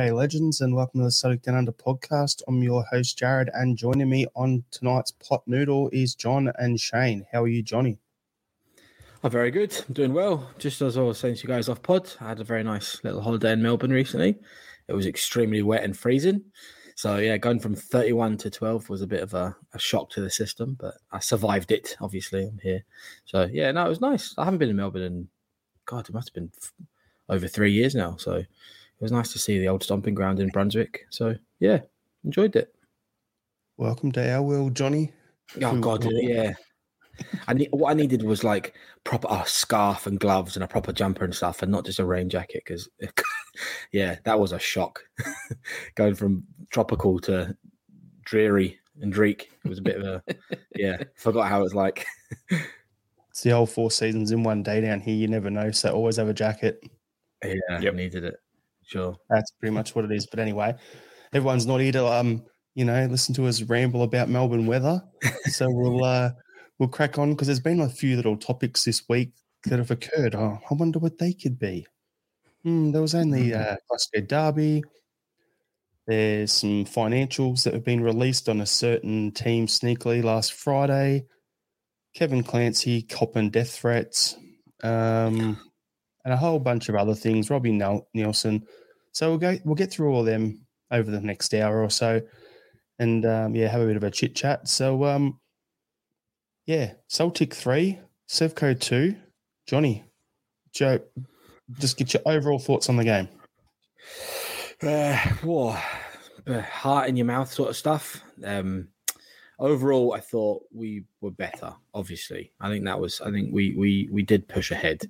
G'day, legends, and welcome to the Celtic Down Under podcast. I'm your host, Jarrod, and joining me on tonight's pot noodle is John and Shane. How are you, Johnny? I'm Oh, very good. I'm doing well. Just as I was saying to you guys off pod, I had a very nice little holiday in Melbourne recently. It was extremely wet and freezing. So, yeah, going from 31 to 12 was a bit of a, a shock to the system, but I survived it. Obviously, I'm here. So, yeah, no, it was nice. I haven't been in Melbourne in, God, it must have been over three years now. So, it was nice to see the old stomping ground in Brunswick. So, yeah, enjoyed it. Welcome to our world, Johnny. Oh god, yeah. I need what I needed was like proper a scarf and gloves and a proper jumper and stuff, and not just a rain jacket. Because yeah, that was a shock. Going from tropical to dreary and dreich, it was a bit of a yeah. Forgot how it was like. It's the whole four seasons in one day down here. You never know, so always have a jacket. Yeah, Yep. needed it. Sure. That's pretty much what it is. But anyway, everyone's not here to um, you know, listen to us ramble about Melbourne weather. So we'll uh we'll crack on because there's been a few little topics this week that have occurred. Oh, I wonder what they could be. Hmm, there was only uh Glasgow Derby. There's some financials that have been released on a certain team sneakily last Friday. Kevin Clancy copping death threats, um, and a whole bunch of other things. Robbie Nel- Neilson. So we'll go. We'll get through all them over the next hour or so, and um, yeah, have a bit of a chit chat. So um, yeah, Celtic three, Sevco two, Johnny, Joe. Just get your overall thoughts on the game. Uh, whoa, uh, heart in your mouth sort of stuff. Um, overall, I thought we were better. Obviously, I think that was. I think we we we did push ahead.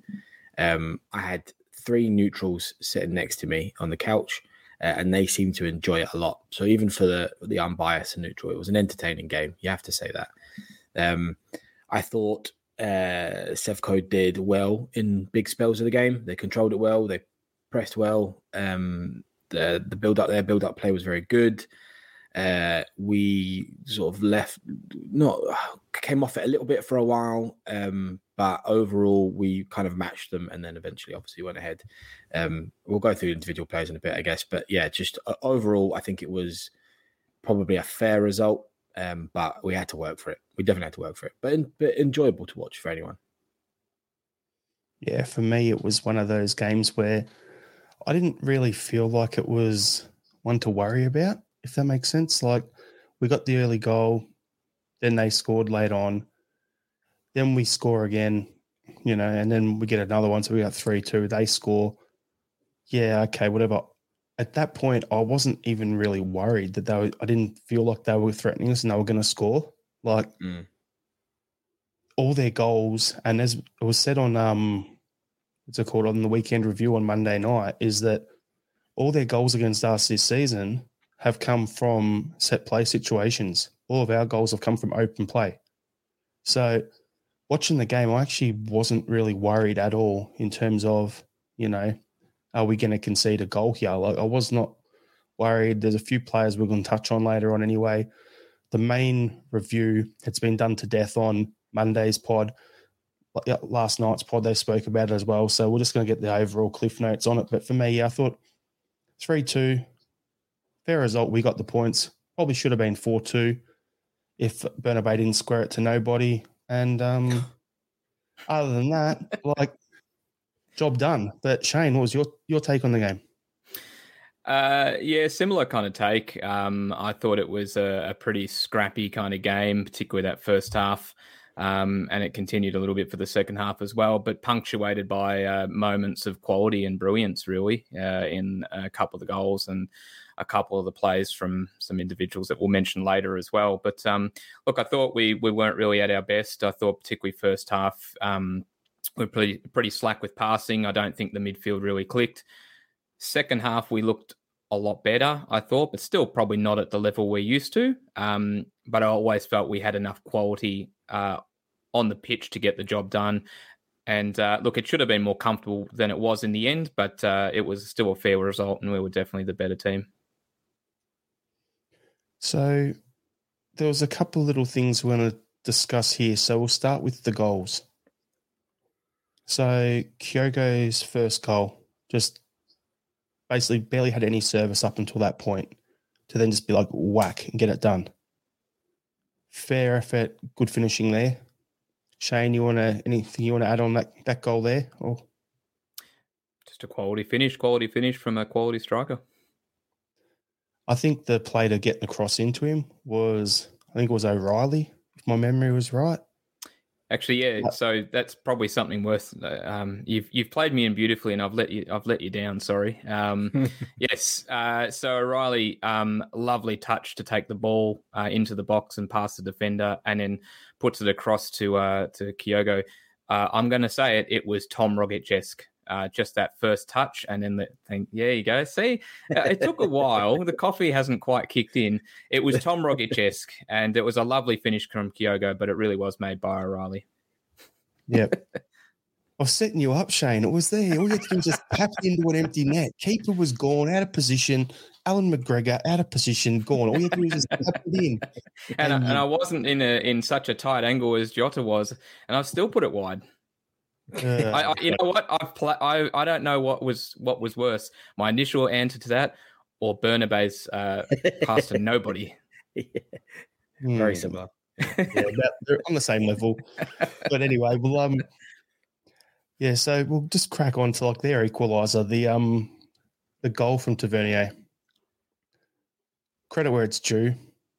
Um, I had three neutrals sitting next to me on the couch, uh, and they seemed to enjoy it a lot. So even for the the unbiased and neutral, it was an entertaining game. You have to say that. Um, I thought uh, Sevco did well in big spells of the game. They controlled it well. They pressed well. Um, the the build up there, build up play was very good. Uh, we sort of left, not came off it a little bit for a while, um, but overall we kind of matched them, and then eventually, obviously, went ahead. Um, we'll go through individual players in a bit, I guess, but yeah, just uh, overall, I think it was probably a fair result, um, but we had to work for it. We definitely had to work for it, but, in, but enjoyable to watch for anyone. Yeah, for me, it was one of those games where I didn't really feel like it was one to worry about, if that makes sense. Like, we got the early goal, then they scored late on, then we score again. you know, and then we get another one. So we got 3 2. They score. Yeah, okay, whatever. At that point, I wasn't even really worried that they were, I didn't feel like they were threatening us and they were going to score. Like Mm. all their goals, and as it was said on, um, what's it called, on the weekend review on Monday night, is that all their goals against us this season have come from set play situations. All of our goals have come from open play. So watching the game, I actually wasn't really worried at all in terms of, you know, are we going to concede a goal here? Like I was not worried. There's a few players we're going to touch on later on anyway. The main review has been done to death on Monday's pod. Last night's pod, they spoke about it as well. So we're just going to get the overall cliff notes on it. But for me, I thought 3 2, fair result. We got the points. Probably should have been 4 2 if Bernabei didn't square it to nobody. And um, other than that, like, job done. But Shane, what was your, your take on the game? Uh, yeah, similar kind of take. Um, I thought it was a, a pretty scrappy kind of game, particularly that first half. Um, and it continued a little bit for the second half as well, but punctuated by uh, moments of quality and brilliance, really, uh, in a couple of the goals and a couple of the plays from some individuals that we'll mention later as well. But um, look, I thought we we weren't really at our best. I thought particularly first half um, we're pretty pretty slack with passing. I don't think the midfield really clicked. Second half we looked a lot better, I thought, but still probably not at the level we're used to. Um, but I always felt we had enough quality uh, on the pitch to get the job done. And uh, look, it should have been more comfortable than it was in the end, but uh, it was still a fair result, and we were definitely the better team. So there was a couple little things we want to discuss here. So we'll start with the goals. So Kyogo's first goal just basically barely had any service up until that point to then just be like whack and get it done. Fair effort, good finishing there. Shane, you want to anything you want to add on that that goal there? Or Just a quality finish, quality finish from a quality striker. I think the play to get the cross into him was I think it was O'Riley, if my memory was right. Actually, yeah. Uh, So that's probably something worth. uh, Um, you've you've played me in beautifully, and I've let you I've let you down. Sorry. Um, yes. Uh, so O'Riley, um, lovely touch to take the ball uh, into the box and pass the defender, and then puts it across to uh, to Kyogo. Uh, I'm going to say it. It was Tom Rogic esque. Uh, just that first touch, and then the thing. Yeah, you go. See, uh, it took a while. The coffee hasn't quite kicked in. It was Tom Rogic esque, and it was a lovely finish from Kyogo, but it really was made by O'Riley. Yep. I was setting you up, Shane. It was there. All you had to do was just tap into an empty net. Keeper was gone, out of position. Allan McGregor, out of position, gone. All you had to do was just tap it in. and, I, And- and I wasn't in a in such a tight angle as Jota was, and I've still put it wide. I, I, you know what? I've pla- I I don't know what was what was worse, my initial answer to that, or Bernabei's uh, pass to nobody. Very hmm, similar. yeah, that- they're on the same level. But anyway, well, um, yeah. So we'll just crack on to like their equaliser, the um, the goal from Tavernier. Credit where it's due.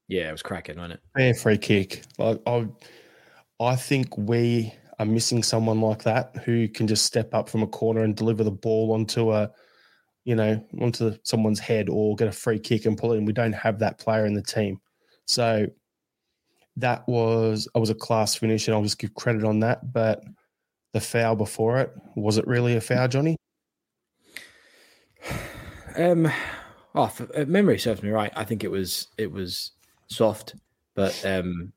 Yeah, it was cracking, wasn't it? Fair free kick. Like I, I think we are missing someone like that who can just step up from a corner and deliver the ball onto a, you know, onto someone's head or get a free kick and pull it in. We don't have that player in the team, so that was I was a class finish, and I'll just give credit on that. But the foul before it was it really a foul, Johnny? Um, oh, if memory serves me right, I think it was it was soft, but um,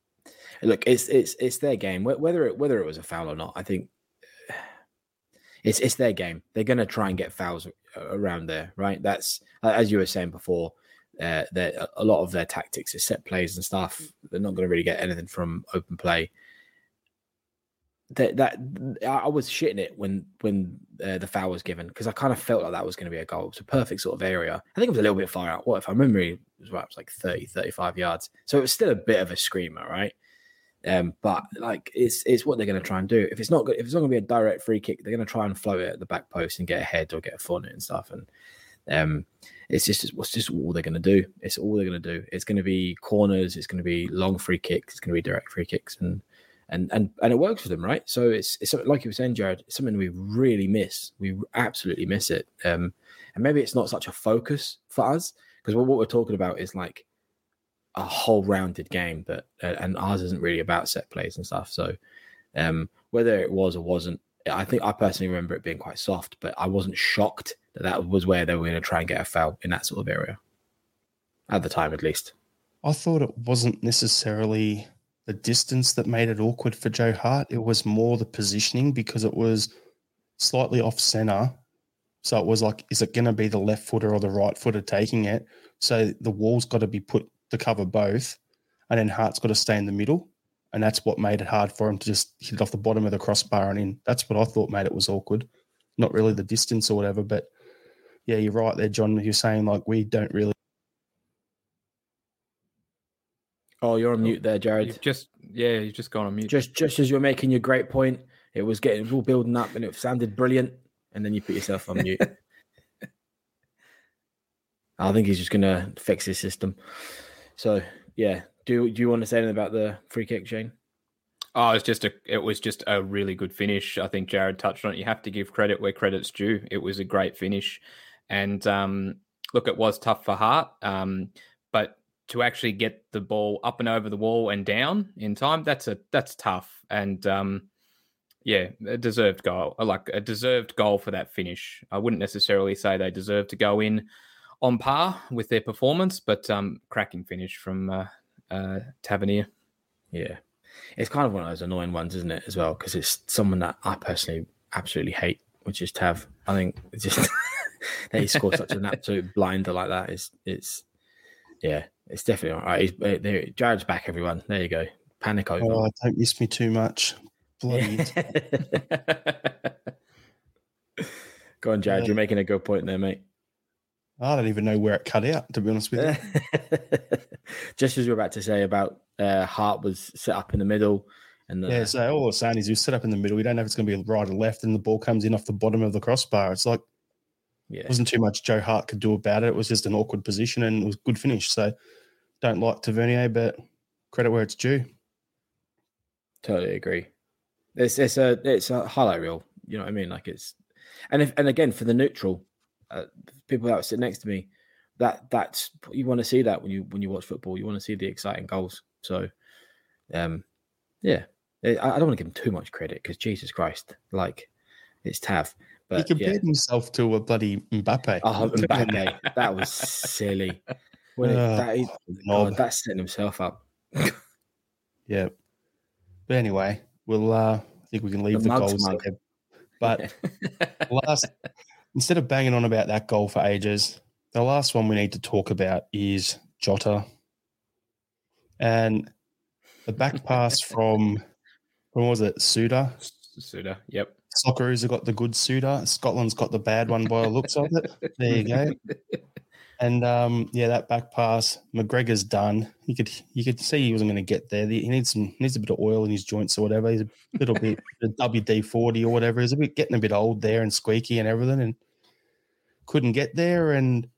look, it's it's it's their game. Whether it whether it was a foul or not, I think it's it's their game. They're going to try and get fouls around there, right? That's as you were saying before. Uh, that a lot of their tactics is set plays and stuff. They're not going to really get anything from open play. That that I was shitting it when when uh, the foul was given because I kind of felt like that was going to be a goal. It was a perfect sort of area. I think it was a little bit far out. What if I remember it was right, it was like 30, 35 yards. So it was still a bit of a screamer, right? Um, but like it's it's what they're going to try and do. If it's not good, if it's not going to be a direct free kick, they're going to try and float it at the back post and get a head or get a foot and stuff. And um, it's just it's just all they're going to do. It's all they're going to do. It's going to be corners. It's going to be long free kicks. It's going to be direct free kicks. And and and and it works for them, right? So it's it's like you were saying, Jarrod. It's something we really miss. We absolutely miss it. Um, and maybe it's not such a focus for us because what we're talking about is like a whole rounded game that uh, and ours isn't really about set plays and stuff so um whether it was or wasn't i think i personally remember it being quite soft but i wasn't shocked that that was where they were going to try and get a foul in that sort of area at the time at least I thought it wasn't necessarily the distance that made it awkward for Joe Hart. It was more the positioning because it was slightly off center. So it was like, is it going to be the left footer or the right footer taking it? So the wall's got to be put to cover both, and then Hart's got to stay in the middle. And that's what made it hard for him to just hit it off the bottom of the crossbar and in. That's what I thought made it was awkward. Not really the distance or whatever, but yeah, you're right there, John. You're saying like we don't really oh you're on oh, mute there jarrod You've just yeah, you've just gone on mute. just just as you're making your great point it was getting it was all building up and it sounded brilliant and then you put yourself on mute i think he's just gonna fix his system so yeah do do you want to say anything about the free kick shane Oh, it's just a it was just a really good finish. I think Jarrod touched on it. You have to give credit where credit's due. It was a great finish. And um, look, it was tough for Hart. Um, but to actually get the ball up and over the wall and down in time, that's a that's tough. And um, yeah, a deserved goal. Like a deserved goal for that finish. I wouldn't necessarily say they deserve to go in on par with their performance, but um, cracking finish from uh, uh, Tavernier. Yeah. It's kind of one of those annoying ones, isn't it, as well? Because it's someone that I personally absolutely hate, which is Tav. I think just that he scored such an absolute blinder like that is it's yeah, it's definitely all right. He's, uh, there, Jarrod's back, everyone. There you go. Panic over. Oh, don't miss me too much. Bloody. Go on, Jarrod. You're making a good point there, mate. I don't even know where it cut out, to be honest with you. Just as you were about to say about uh, Hart was set up in the middle, and uh, Yeah, so all I'm saying is you set up in the middle. You don't know if it's going to be right or left, and the ball comes in off the bottom of the crossbar. It's like yeah, it wasn't too much Joe Hart could do about it. It was just an awkward position, and it was good finish. So don't like Tavernier, but credit where it's due. totally agree. It's it's a it's a highlight reel. You know what I mean? Like it's and if and again for the neutral uh, people that sit next to me, that that's you want to see that when you when you watch football. You want to see the exciting goals. So, um, yeah, I, I don't want to give him too much credit because Jesus Christ, like it's Tav. he But yeah, compared himself to a bloody Mbappe. oh, Mbappe, that was silly. When it, Ah, that is, oh, that's setting himself up. Yeah. But anyway, we'll uh I think we can leave The the, goals. But last instead of banging on about that goal for ages, the last one we need to talk about is Jota. And the back pass from when was it? Souttar. Souttar. Yep. Socceroos have got the good Souttar. Scotland's got the bad one by the looks of it. There you go. And um, yeah, that back pass, McGregor's done. You could you could see he wasn't going to get there. He needs some he needs a bit of oil in his joints or whatever. He's a little bit WD forty or whatever. He's a bit getting a bit old there and squeaky and everything, and couldn't get there. And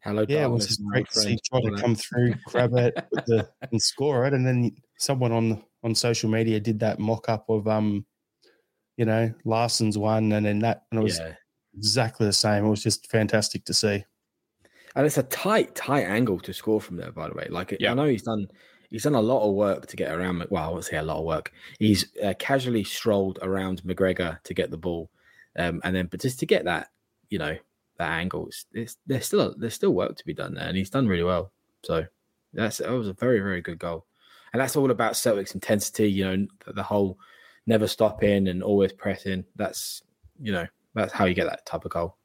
Hello, yeah, it was just great to see to come through, grab it with the, and score it. And then someone on on social media did that mock up of um, you know, Larsson's one, and then that, and it was Yeah. exactly the same. It was just fantastic to see. And it's a tight, tight angle to score from there, by the way. Like, Yeah. I know he's done, he's done a lot of work to get around. Well, I won't say a lot of work. He's uh, casually strolled around McGregor to get the ball, um, and then, but just to get that, you know, that angle, it's, it's there's still there's still work to be done there, and he's done really well. So that's that was a very very good goal, and that's all about Celtic's intensity. You know, the, whole never stopping and always pressing. That's you know that's how you get that type of goal.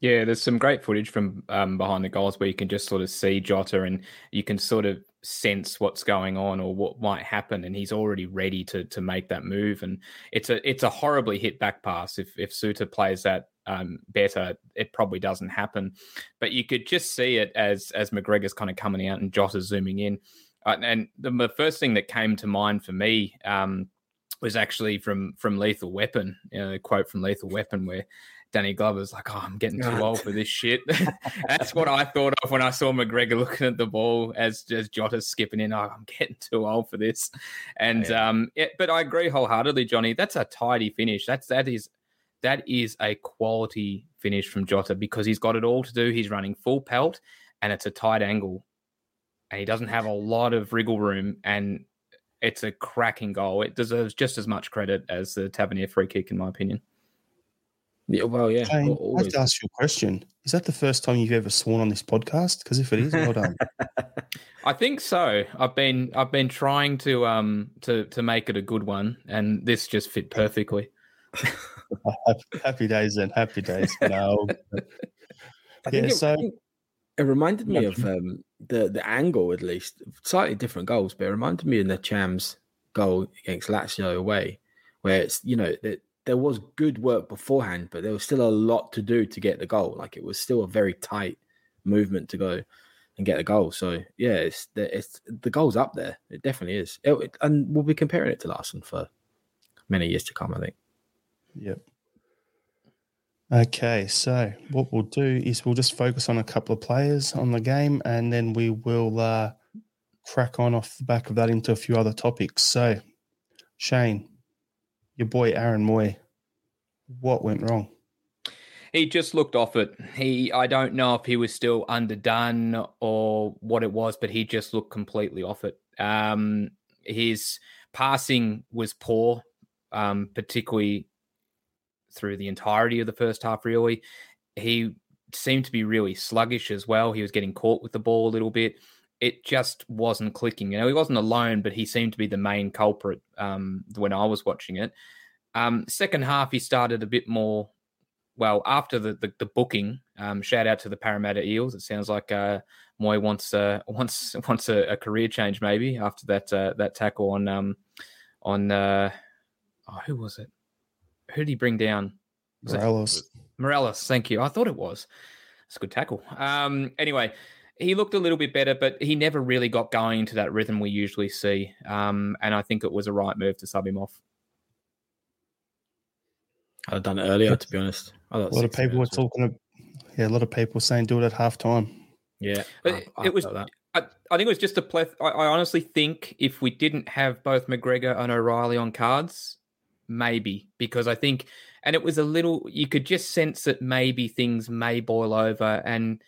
Yeah, there's some great footage from um, behind the goals where you can just sort of see Jota and you can sort of sense what's going on or what might happen, and he's already ready to to make that move. And it's a it's a horribly hit back pass. If if Souttar plays that um, better, it probably doesn't happen. But you could just see it as as McGregor's kind of coming out and Jota zooming in. Uh, and the, the first thing that came to mind for me um, was actually from from Lethal Weapon, you know, a quote from Lethal Weapon where Danny Glover's like, oh, I'm getting too old for this shit. That's what I thought of when I saw McGregor looking at the ball as as Jota's skipping in. Oh, I'm getting too old for this. And yeah. um, yeah, but I agree wholeheartedly, Johnny. That's a tidy finish. That's that is that is a quality finish from Jota because he's got it all to do. He's running full pelt and it's a tight angle. And he doesn't have a lot of wriggle room and it's a cracking goal. It deserves just as much credit as the Tavernier free kick, in my opinion. Yeah, well, yeah. Shane, I have to ask you a question. Is that the first time you've ever sworn on this podcast? Because if it is, well done. I think so. I've been I've been trying to um to to make it a good one, and this just fit perfectly. happy days then. Happy days. No. I yeah, it, so it reminded me of um, the the angle at least, slightly different goals, but it reminded me of the Ntcham's goal against Lazio away, where it's you know that there was good work beforehand, but there was still a lot to do to get the goal. Like it was still a very tight movement to go and get the goal. So yeah, it's the, it's the goal's up there. It definitely is, it, and we'll be comparing it to Larsson for many years to come. I think. Yep. Okay, so what we'll do is we'll just focus on a couple of players on the game, and then we will uh, crack on off the back of that into a few other topics. So, Shane, your boy Aaron Mooy, what went wrong? He just looked off it. He, I don't know if he was still underdone or what it was, but he just looked completely off it. Um, his passing was poor, um, particularly through the entirety of the first half, really. He seemed to be really sluggish as well. He was getting caught with the ball a little bit. It just wasn't clicking. You know, he wasn't alone, but he seemed to be the main culprit um, when I was watching it. Um, second half, he started a bit more. Well, after the the, the booking, um, shout out to the Parramatta Eels. It sounds like uh, Mooy wants uh, wants wants a, a, career change maybe after that uh, that tackle on um, on uh, oh, who was it? Who did he bring down? Was Morelos. Morelos, thank you. I thought it was. It's a good tackle. Um, anyway, he looked a little bit better, but he never really got going into that rhythm we usually see. Um, and I think it was a right move to sub him off. I'd have done it earlier, to be honest. a lot of people were talking. About, yeah, a lot of people saying do it at halftime. Yeah, I, I it was. I, I, think it was just a pleth. I, I honestly think if we didn't have both McGregor and O'Riley on cards, maybe because I think, and it was a little, you could just sense that maybe things may boil over. And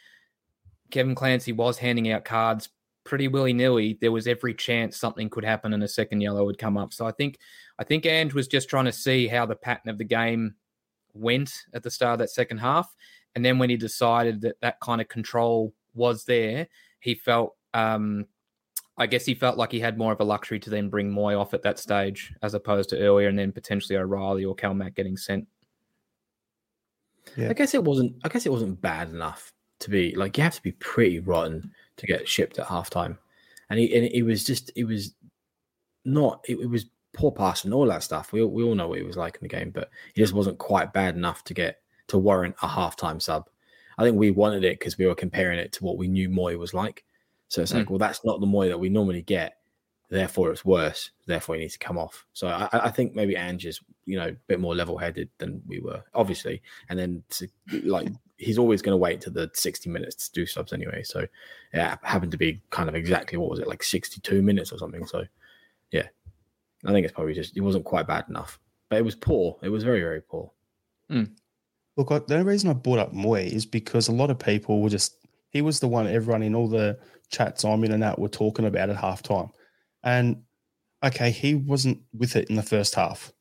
Kevin Clancy was handing out cards pretty willy nilly. There was every chance something could happen and a second yellow would come up. So I think, I think Ange was just trying to see how the pattern of the game went at the start of that second half. And then when he decided that that kind of control was there, he felt um, I guess he felt like he had more of a luxury to then bring Mooy off at that stage as opposed to earlier and then potentially O'Riley or Calmac getting sent. Yeah. I guess it wasn't I guess it wasn't bad enough to be like you have to be pretty rotten to get shipped at halftime. And he and it was just it was not it, it was poor pass and all that stuff. We we all know what he was like in the game, but he just wasn't quite bad enough to get to warrant a halftime sub. I think we wanted it because we were comparing it to what we knew Mooy was like. So it's like, mm. well, that's not the Mooy that we normally get. Therefore, it's worse. Therefore, he needs to come off. So I, I think maybe Ange is, you know, a bit more level-headed than we were, obviously. And then, to, like, he's always going to wait to the 60 minutes to do subs anyway. So yeah, happened to be kind of exactly what was it, like 62 minutes or something. So yeah, I think it's probably just it wasn't quite bad enough, but it was poor. It was very very poor. Mm. Look, the only reason I brought up Mooy is because a lot of people were just he was the one everyone in all the chats I'm in and out were talking about at halftime. And okay, he wasn't with it in the first half,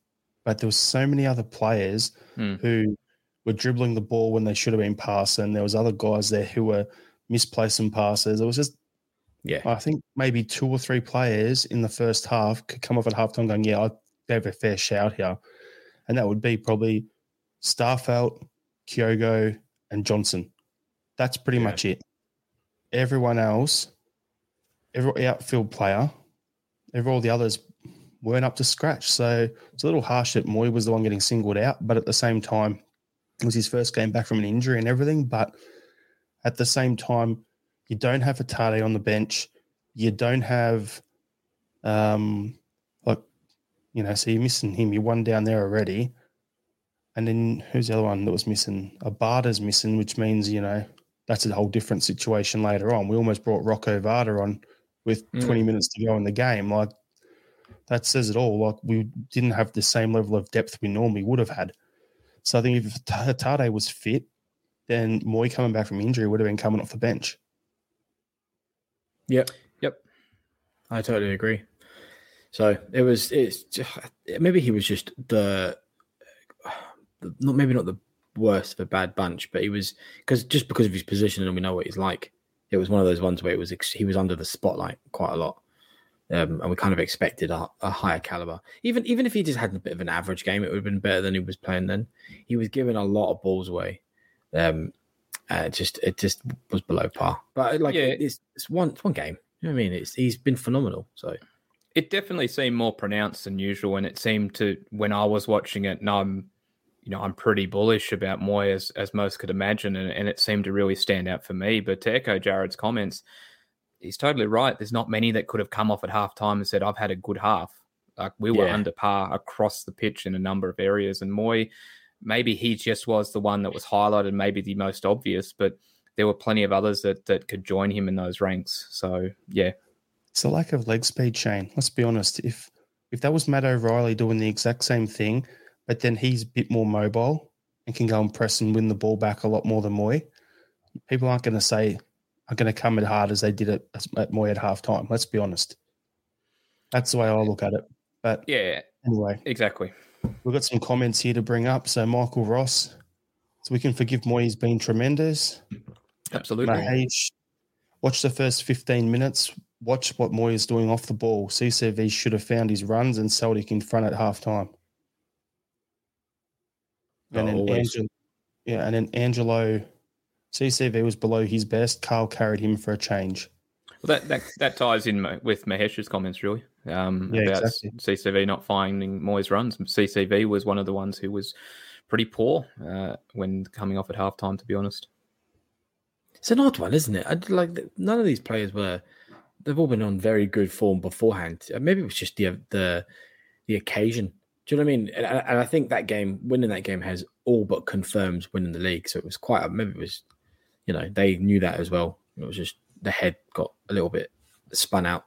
but there were so many other players mm. who were dribbling the ball when they should have been passing. There was other guys there who were misplacing passes. It was just, yeah, I think maybe two or three players in the first half could come off at halftime going, yeah, I gave a fair shout here. And that would be probably Starfelt, Kyogo, and Johnston. That's pretty yeah. much it everyone else, every outfield player, every all the others weren't up to scratch. So it's a little harsh that Mooy was the one getting singled out, but at the same time, it was his first game back from an injury and everything. But at the same time, you don't have Hatate on the bench. You don't have, um, like, you know, so you're missing him. You're one down there already. And then who's the other one that was missing? A Abada's missing, which means, you know, that's a whole different situation later on. We almost brought Rocco Vata on with Mm. 20 minutes to go in the game. Like that says it all. Like we didn't have the same level of depth we normally would have had. So I think if Tade was fit, then Moy coming back from injury would have been coming off the bench. Yep. Yep. I totally agree. So it was. It's just, maybe he was just the, the not maybe not the worst of a bad bunch, but he was because just because of his position and we know what he's like. It was one of those ones where it was ex- he was under the spotlight quite a lot, um, and we kind of expected a, a higher caliber. Even even if he just had a bit of an average game, it would have been better than he was playing then. He was giving a lot of balls away. Um, uh, just it just was below par. But like Yeah. it's it's one it's one game. You know what I mean? It's he's been phenomenal. So it definitely seemed more pronounced than usual, and it seemed to when I was watching it, and I'm, you know, I'm pretty bullish about Mooy as as most could imagine, and, and it seemed to really stand out for me. But to echo Jarrod's comments, he's totally right. There's not many that could have come off at halftime and said, "I've had a good half." Like we were Yeah. under par across the pitch in a number of areas, and Mooy, maybe he just was the one that was highlighted, maybe the most obvious, but there were plenty of others that that could join him in those ranks. So yeah, It's a lack of leg speed, Shane. Let's be honest. If if that was Matt O'Riley doing the exact same thing, but then he's a bit more mobile and can go and press and win the ball back a lot more than Mooy, people aren't going to say are going to come as hard as they did at, at Mooy at halftime. Let's be honest. That's the way I look at it. But yeah, anyway, exactly. we've got some comments here to bring up. So Michael Ross, so we can forgive Mooy. He's been tremendous. Absolutely. Mahage, watch the first 15 minutes. Watch what Mooy is doing off the ball. CCV should have found his runs and Celtic in front at halftime. And then always. Angelo, yeah, and then Angelo, CCV was below his best. Carl carried him for a change. Well, that, that that ties in with Mahesh's comments, really, um, Yeah, about exactly. CCV not finding Mooy's runs. CCV was one of the ones who was pretty poor uh, when coming off at halftime, to be honest. it's an odd one, isn't it? I like none of these players were. They've all been on very good form beforehand. Uh, Maybe it was just the the the occasion. Do you know what I mean? And, and I think that game, winning that game, has all but confirmed winning the league. So it was quite. Maybe it was, you know, they knew that as well. It was just the head got a little bit spun out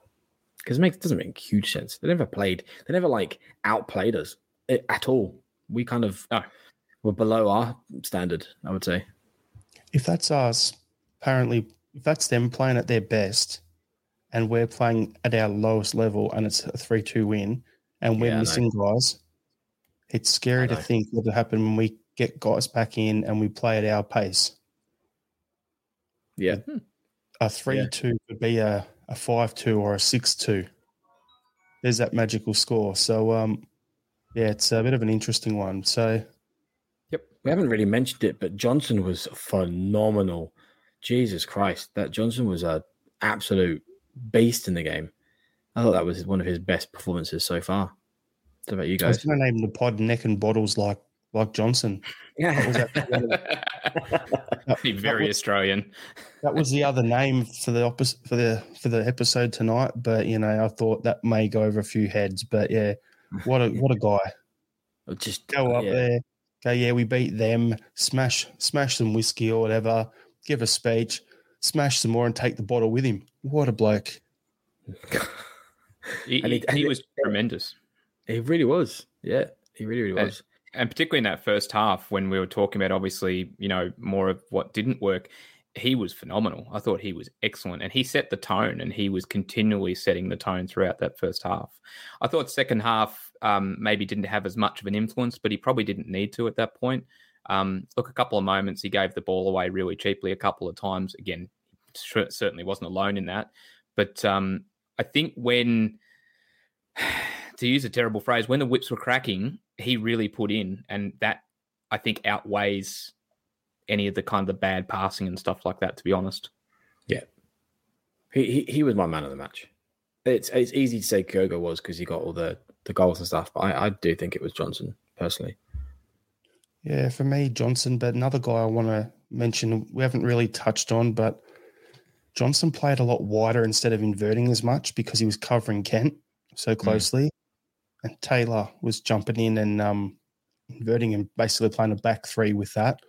because it makes doesn't make huge sense. They never played. They never like outplayed us eh, at all. We kind of No. were below our standard. I would say. If that's us, apparently, if that's them playing at their best and we're playing at our lowest level and it's a 3 2 win and we're Yeah, missing guys, it's scary to think what will happen when we get guys back in and we play at our pace. Yeah. A 3 2 could be a, a 5 2 or a 6 2. There's that magical score. So, um, yeah, it's a bit of an interesting one. So, yep. We haven't really mentioned it, but Johnston was phenomenal. Jesus Christ, that Johnston was a absolute beast in the game. I thought that was one of his best performances so far. What about you guys? I was guys? going to name the pod neck and bottles like like Johnston. That was, that, Be very Australian. that was the other name for the opposite for the for the episode tonight. But you know, I thought that may go over a few heads. But yeah, what a what a guy! Just Go up yeah. there, go yeah, we beat them. Smash smash some whiskey or whatever. Give a speech, smash some more, and take the bottle with him. What a bloke! He, And he, he- and he it- was tremendous. He really was. Yeah, he really, really was. and particularly in that first half when we were talking about obviously you know more of what didn't work he was phenomenal. I thought he was excellent and he set the tone and he was continually setting the tone throughout that first half. I thought second half um, maybe didn't have as much of an influence but he probably didn't need to at that point. Um, look a couple of moments he gave the ball away really cheaply a couple of times. Again certainly wasn't alone in that. But um, i think when to use a terrible phrase, when the whips were cracking, he really put in, and that I think outweighs any of the kind of the bad passing and stuff like that. To be honest, Yeah, he, he he was my man of the match. It's it's easy to say Kyogo was because he got all the the goals and stuff, but I, I do think it was Johnston personally. Yeah, for me, Johnston. But another guy I want to mention we haven't really touched on, but Johnston played a lot wider instead of inverting as much because he was covering Kent so hmm. closely, and Taylor was jumping in and um, inverting and basically playing a back three with that.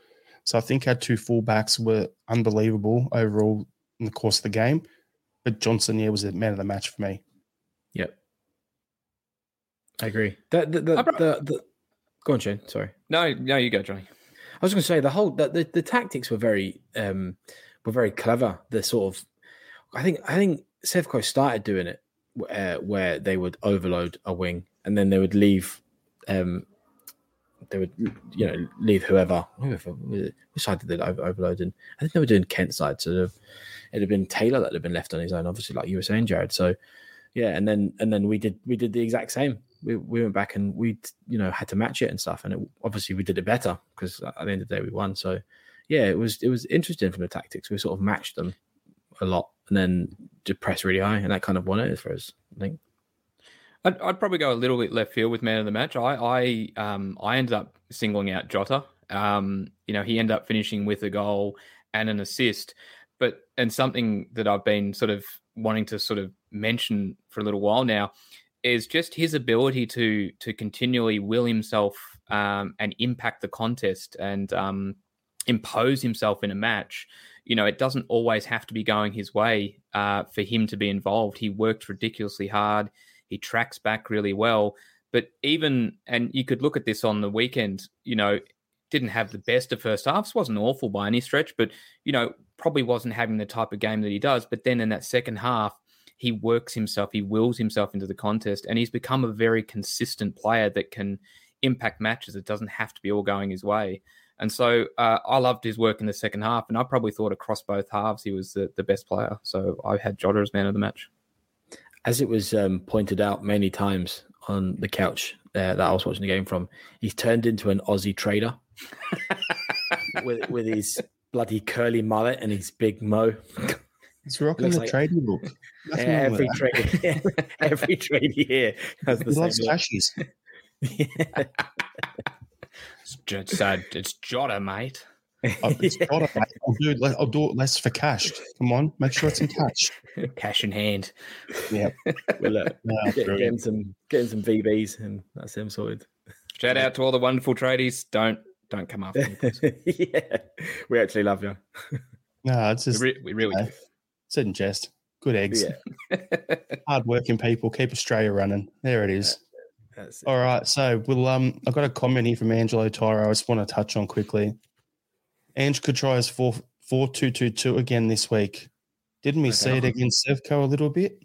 So I think our two fullbacks were unbelievable overall in the course of the game. But Johnston, yeah, was the man of the match for me. Yep. I agree. The, the, the, the, the, go on, Shane. Sorry. No, no, you go, Johnny. I was going to say the whole the, the, the tactics were very um were very clever. The sort of I think I think Sevco started doing it uh, where they would overload a wing and then they would leave um they would you know leave whoever whoever which side did they overload in? I think they were doing Kent side so it'd have been Taylor that had been left on his own obviously like you were saying Jarrod so yeah and then and then we did we did the exact same. We, we went back and we you know had to match it and stuff and it, obviously we did it better because at the end of the day we won so yeah it was it was interesting from the tactics. We sort of matched them a lot and then just press really high and that kind of won it for us I think I'd, I'd, probably go a little bit left field with man of the match I I um I ended up singling out Jota um you know he ended up finishing with a goal and an assist but and something that I've been sort of wanting to sort of mention for a little while now is just his ability to to continually will himself um, and impact the contest and um, impose himself in a match. You know, it doesn't always have to be going his way uh, for him to be involved. He worked ridiculously hard. He tracks back really well. But even and you could look at this on the weekend. You know, didn't have the best of first halves. wasn't awful by any stretch, but you know, probably wasn't having the type of game that he does. But then in that second half, he works himself, he wills himself into the contest, and he's become a very consistent player that can impact matches. It doesn't have to be all going his way. And so uh, I loved his work in the second half, and I probably thought across both halves he was the, the best player. So I had Jota as man of the match. As it was um, pointed out many times on the couch uh, that I was watching the game from, he's turned into an Aussie trader with, with his bloody curly mullet and his big mo. He's rocking the like, trading book. every trade, every trade here has the he same. Loves yeah. it's, uh, it's Jota, mate. It's yeah. Jota, mate. I'll do, it, I'll do it less for cash. Come on, make sure it's in cash. cash in hand. Yeah. well, look, no, get, getting some getting some VBs, and that's him sorted. Shout out to all the wonderful tradies. Don't don't come after me. yeah, we actually love you. No, it's just we, re- we really do. Sit and jest. Good eggs. Yeah. Hard working people keep Australia running. There it is. All right. So we'll um I've got a comment here from Angelo Tyro. I just want to touch on quickly. Ange could try his four four two two two again this week. Didn't we okay. see it against Sevco a little bit?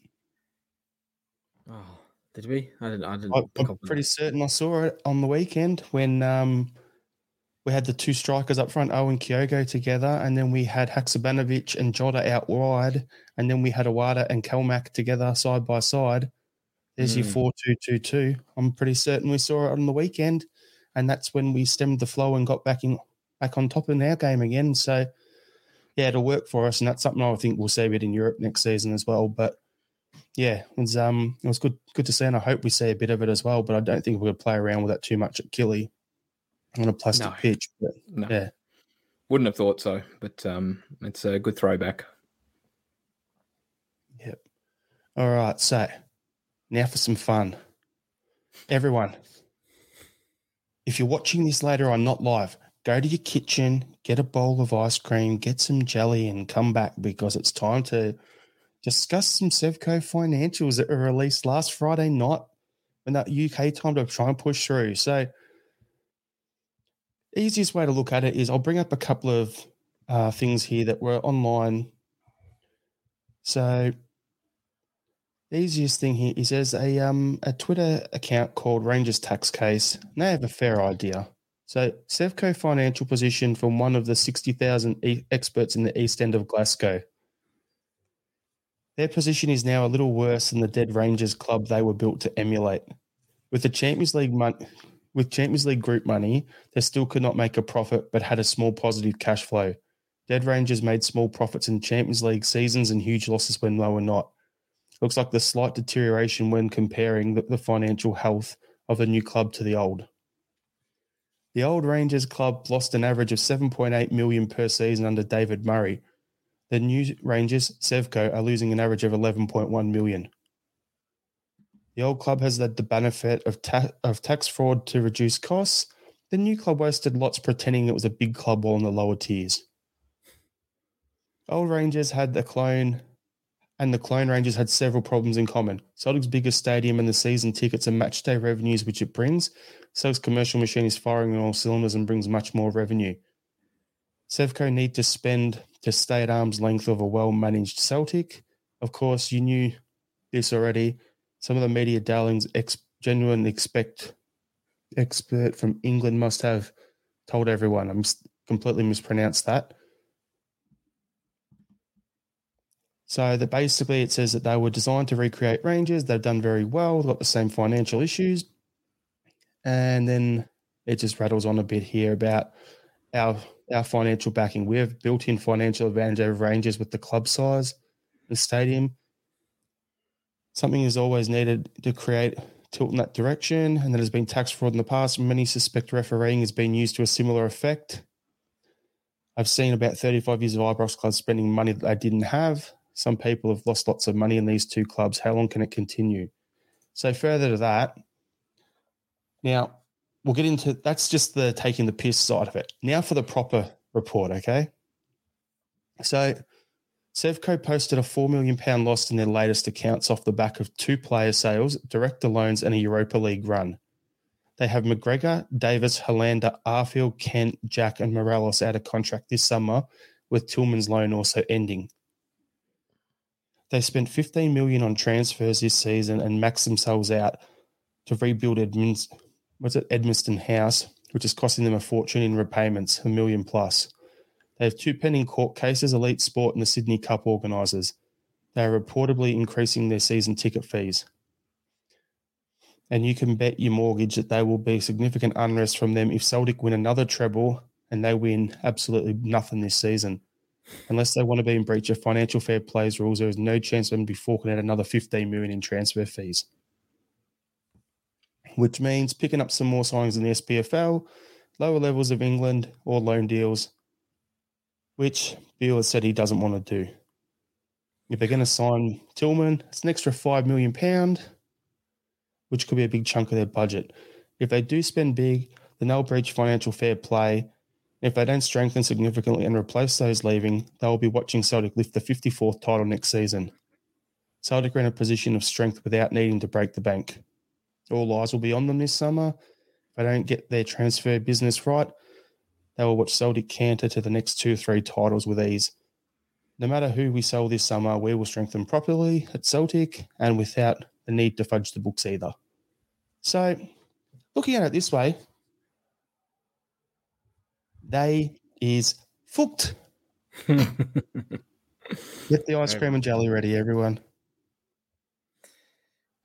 Oh, did we? I didn't. I didn't. I, am pretty certain I saw it on the weekend when um we had the two strikers up front, Owen Kyogo together, and then we had Haksabanovic and Jota out wide, and then we had Iwata and Calmac together side by side. There's mm. your hmm. four two two two. I'm pretty certain we saw it on the weekend, and that's when we stemmed the flow and got back in back on top in our game again. So yeah, it'll work for us, and that's something I think we'll see a bit in Europe next season as well. But yeah, it was um it was good good to see, and I hope we see a bit of it as well. But I don't think we're gonna play around with that too much at Killy on a plastic no. pitch. But no. yeah, wouldn't have thought so. But um, it's a good throwback. Yep. All right, so now for some fun. Everyone, if you're watching this later on, not live, go to your kitchen, get a bowl of ice cream, get some jelly, and come back because it's time to discuss some Sevco financials that were released last Friday night when that UK time to try and push through. So easiest way to look at it is I'll bring up a couple of uh, things here that were online. So easiest thing here is there's a um a Twitter account called Rangers Tax Case. And they have a fair idea. So Sevco financial position from one of the sixty thousand e- experts in the East End of Glasgow. Their position is now a little worse than the dead Rangers club they were built to emulate. With the Champions League with Champions League group money, they still could not make a profit but had a small positive cash flow. Dead Rangers made small profits in Champions League seasons and huge losses when they were not. Looks like the slight deterioration when comparing the, the financial health of the new club to the old. The old Rangers club lost an average of 7.8 million per season under David Murray. The new Rangers, Sevco, are losing an average of 11.1 million. The old club has had the benefit of, ta- of tax fraud to reduce costs. the new club wasted lots pretending it was a big club while in the lower tiers. Old Rangers had the clone, and the clone Rangers had several problems in common. Celtic's biggest stadium and the season tickets and match day revenues which it brings. Celtic's commercial machine is firing on all cylinders and brings much more revenue. Sevco need to spend to stay at arm's length of a well managed Celtic. Of course, you knew this already. Some of the media darlings ex- genuine expect expert from England must have told everyone. I'm completely mispronounced that. So that basically it says that they were designed to recreate Rangers. They've done very well. Got the same financial issues. And then it just rattles on a bit here about our our financial backing. We have built-in financial advantage over Rangers with the club size, the stadium. Something is always needed to create tilt in that direction, and that has been tax fraud in the past. Many suspect refereeing has been used to a similar effect. I've seen about 35 years of Ibrox clubs spending money that they didn't have. Some people have lost lots of money in these two clubs. How long can it continue? So, further to that, now we'll get into that's just the taking the piss side of it. Now for the proper report, okay? So, Sevco posted a £4 million loss in their latest accounts off the back of two player sales, director loans, and a Europa League run. They have McGregor, Davis, Helander, Arfield, Kent, Jack, and Morelos out of contract this summer, with Tillman's loan also ending. They spent 15 million on transfers this season and maxed themselves out to rebuild Edmonds, what's it, Edmiston House, which is costing them a fortune in repayments, a million plus. They have two pending court cases, Elite Sport and the Sydney Cup organisers. They are reportedly increasing their season ticket fees. And you can bet your mortgage that there will be significant unrest from them if Celtic win another treble and they win absolutely nothing this season. Unless they want to be in breach of financial fair plays rules, there is no chance of them to be forking out another 15 million in transfer fees. Which means picking up some more signings in the SPFL, lower levels of England, or loan deals, which Beale has said he doesn't want to do. If they're going to sign Tillman, it's an extra five million pound, which could be a big chunk of their budget. If they do spend big, then they'll breach financial fair play. If they don't strengthen significantly and replace those leaving, they will be watching Celtic lift the 54th title next season. Celtic are in a position of strength without needing to break the bank. All eyes will be on them this summer. If they don't get their transfer business right, they will watch Celtic canter to the next two or three titles with ease. No matter who we sell this summer, we will strengthen properly at Celtic and without the need to fudge the books either. So, looking at it this way, they is fucked. Get the ice cream and jelly ready, everyone.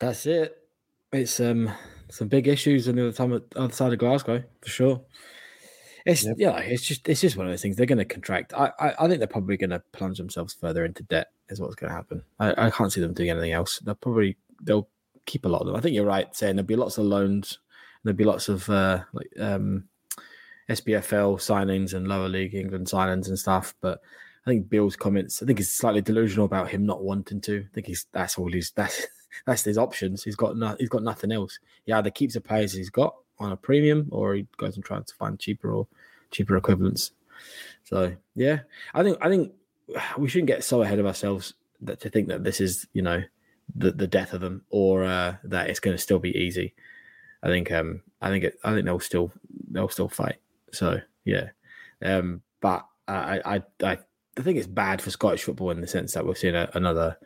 That's it. It's um some big issues on the other, time, other side of Glasgow for sure. It's yep. yeah, it's just it's just one of those things. They're going to contract. I, I, I think they're probably going to plunge themselves further into debt. Is what's going to happen. I, I can't see them doing anything else. They'll probably they'll keep a lot of them. I think you're right saying there'll be lots of loans. There'll be lots of uh, like um, SPFL signings and lower league England signings and stuff. But I think Beale's comments. I think he's slightly delusional about him not wanting to. I think he's that's all he's that's that's his options. He's got no, he's got nothing else. He either keeps the players he's got on a premium, or he goes and tries to find cheaper or cheaper equivalents. So yeah, I think I think we shouldn't get so ahead of ourselves that to think that this is you know the the death of them or uh, that it's going to still be easy. I think um I think it, I think they'll still they'll still fight. So yeah, um but I I I I think it's bad for Scottish football in the sense that we're seeing a, another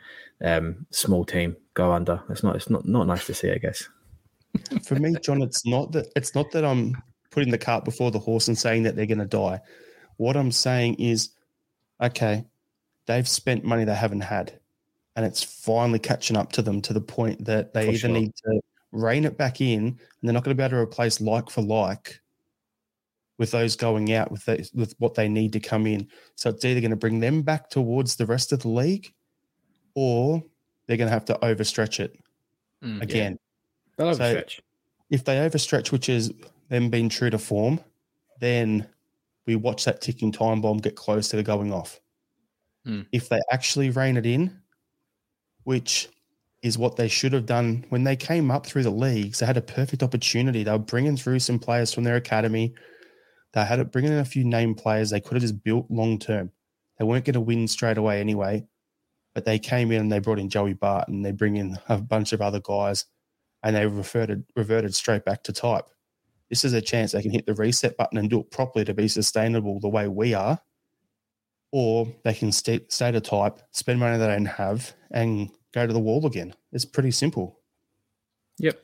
um, small team go under. It's not it's not not nice to see, I guess. For me, John, it's not that it's not that I'm putting the cart before the horse and saying that they're going to die. What I'm saying is, okay, they've spent money they haven't had, and it's finally catching up to them to the point that they for either sure. need to rein it back in, and they're not going to be able to replace like for like with those going out with the, with what they need to come in. So it's either going to bring them back towards the rest of the league, or they're going to have to overstretch it mm, again. Yeah. They'll overstretch. So if they overstretch, which is them being true to form, then we watch that ticking time bomb get close to the going off. Mm. If they actually rein it in, which is what they should have done when they came up through the leagues. They had a perfect opportunity. They were bringing through some players from their academy. They had it bringing in a few name players. They could have just built long term. They weren't going to win straight away anyway, but they came in and they brought in Joey Barton. They bring in a bunch of other guys, and they reverted reverted straight back to type. This is a chance they can hit the reset button and do it properly to be sustainable the way we are, or they can stay, stay to type, spend money they don't have, and go to the wall again. It's pretty simple. Yep.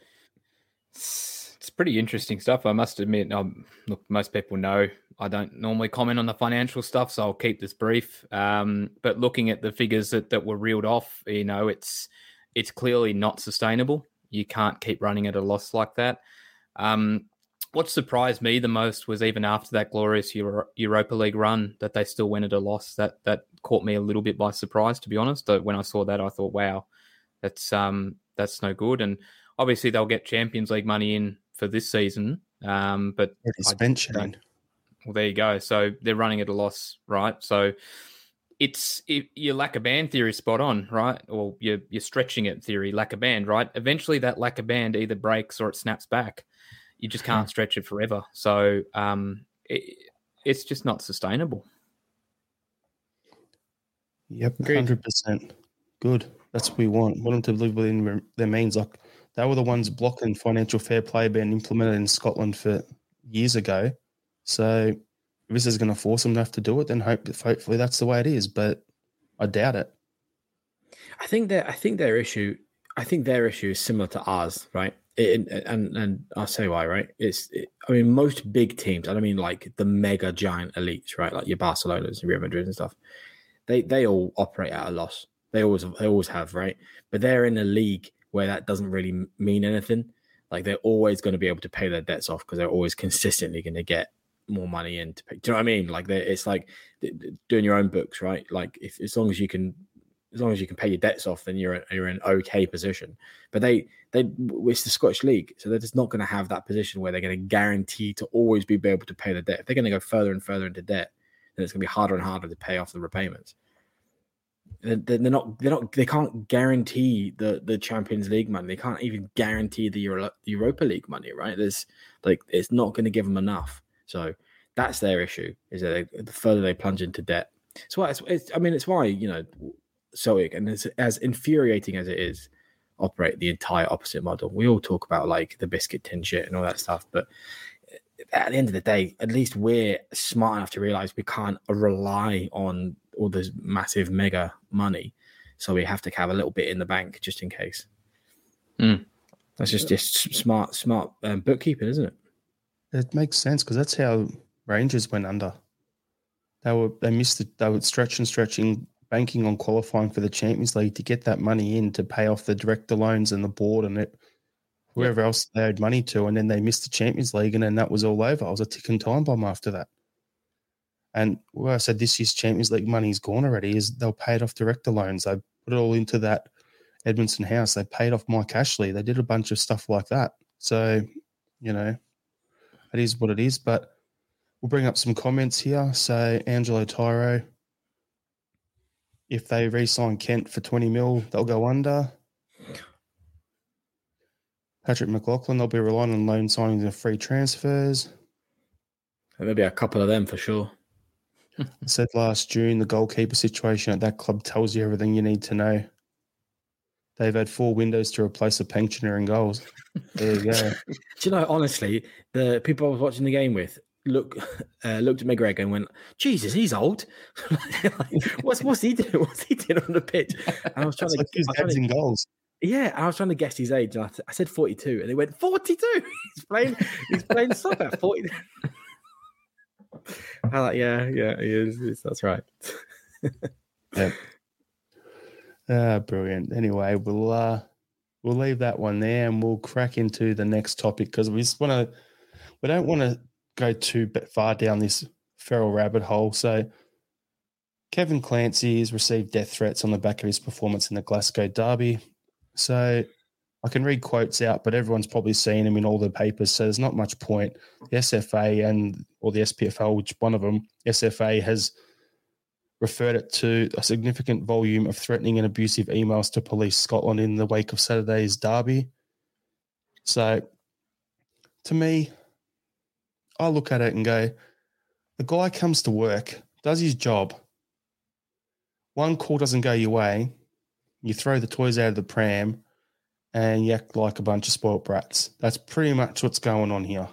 Pretty interesting stuff. I must admit, um, look, most people know I don't normally comment on the financial stuff, so I'll keep this brief. Um, but looking at the figures that, that were reeled off, you know, it's it's clearly not sustainable. You can't keep running at a loss like that. Um, what surprised me the most was even after that glorious Euro- Europa League run that they still went at a loss. That that caught me a little bit by surprise, to be honest. When I saw that, I thought, "Wow, that's um that's no good." And obviously, they'll get Champions League money in for this season. Um, but spent Well, there you go. So they're running at a loss, right? So it's it, your lack of band theory spot on, right? Or you're you're stretching it theory, lack of band, right? Eventually, that lack of band either breaks or it snaps back you just can't stretch it forever. So um, it, it's just not sustainable. Yep, hundred percent. Good. That's what we want. Want them to live within their means. Like they were the ones blocking financial fair play being implemented in Scotland for years ago. So if this is going to force them to have to do it, then hope hopefully that's the way it is. But I doubt it. I think that I think their issue. I think their issue is similar to ours, right? it, and and I'll say why, right? It's it, I mean most big teams. I don't mean like the mega giant elites, right? Like your Barcelona's, your Real Madrid and stuff. They they all operate at a loss. They always they always have, right? But they're in a league where that doesn't really mean anything. Like they're always going to be able to pay their debts off because they're always consistently going to get more money in to pay. Do you know what I mean? Like it's like doing your own books, right? Like if as long as you can as long as you can pay your debts off, then you're you're in okay position. But they they it's the Scottish League, so they're just not going to have that position where they're going to guarantee to always be able to pay the debt. If they're going to go further and further into debt, then it's going to be harder and harder to pay off the repayments. They're, not they're not they can't guarantee the the Champions League money. They can't even guarantee the Euro, Europa League money. Right? There's like it's not going to give them enough. So that's their issue. Is that they, the further they plunge into debt. So it's, it's I mean it's why you know Celtic, and as, as infuriating as it is, operate the entire opposite model. We all talk about like the biscuit tin shit and all that stuff, but at the end of the day, at least we're smart enough to realize we can't rely on all this massive mega money. So we have to have a little bit in the bank just in case. Mm. That's just just smart, smart um, bookkeeping, isn't it? It makes sense because that's how Rangers went under. They were they missed it. They were stretching, stretching, banking on qualifying for the Champions League to get that money in to pay off the director loans and the board and it, whoever else they owed money to, and then they missed the Champions League, and then that was all over. I was a ticking time bomb after that. And where I said this year's Champions League money's gone already is they'll pay it off director loans. They put it all into that Edmondson house. They paid off Mike Ashley. They did a bunch of stuff like that. So, you know, it is what it is. But we'll bring up some comments here. So Angelo Tyro, if they re-sign Kent for 20 mil, they'll go under. Patrick McLaughlin, they'll be relying on loan signings and free transfers. There'll be a couple of them for sure. I said last June, the goalkeeper situation at that club tells you everything you need to know. They've had four windows to replace a pensioner in goals. There you go. Do you know, honestly, the people I was watching the game with, look uh, looked at McGregor and went, Jesus, he's old. like, what's what's he doing? What's he doing on the pitch? And I was trying to, like his trying in goals. yeah, I was trying to guess his age. And I, I said 42, and they went 42. he's playing he's playing soccer. 40. Like, yeah, yeah, he is. That's right. yeah. Ah, brilliant. Anyway, we'll uh we'll leave that one there and we'll crack into the next topic because we just want to we don't want to go too far down this feral rabbit hole. So, Kevin Clancy has received death threats on the back of his performance in the Glasgow Derby. So, I can read quotes out, but everyone's probably seen them in all the papers. So there's not much point. The SFA and or the SPFL, which one of them, SFA has referred it to a significant volume of threatening and abusive emails to police Scotland in the wake of Saturday's derby. So, to me, I look at it and go, the guy comes to work, does his job. One call doesn't go your way, you throw the toys out of the pram, and act like a bunch of spoilt brats. That's pretty much what's going on here.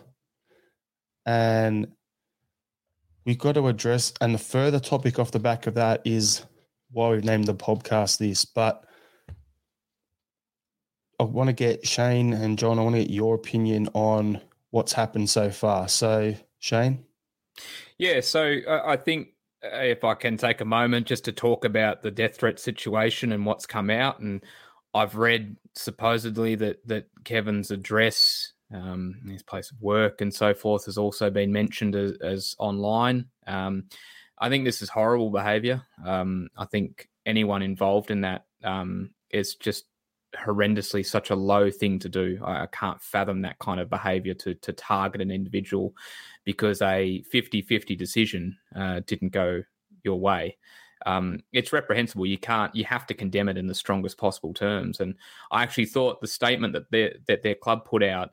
And we've got to address, and the further topic off the back of that is why we've named the podcast this. But I want to get Shane and John, I want to get your opinion on what's happened so far. So, Shane? Yeah, so I think uh, if I can take a moment just to talk about the death threat situation and what's come out. And I've read supposedly that, that Kevin's address um, his place of work and so forth has also been mentioned as, as online. Um, I think this is horrible behavior. Um, I think anyone involved in that um, is just horrendously such a low thing to do. I, I can't fathom that kind of behavior to, to target an individual because a 50 50 decision uh, didn't go your way. Um, it's reprehensible. You can't. You have to condemn it in the strongest possible terms. And I actually thought the statement that their that their club put out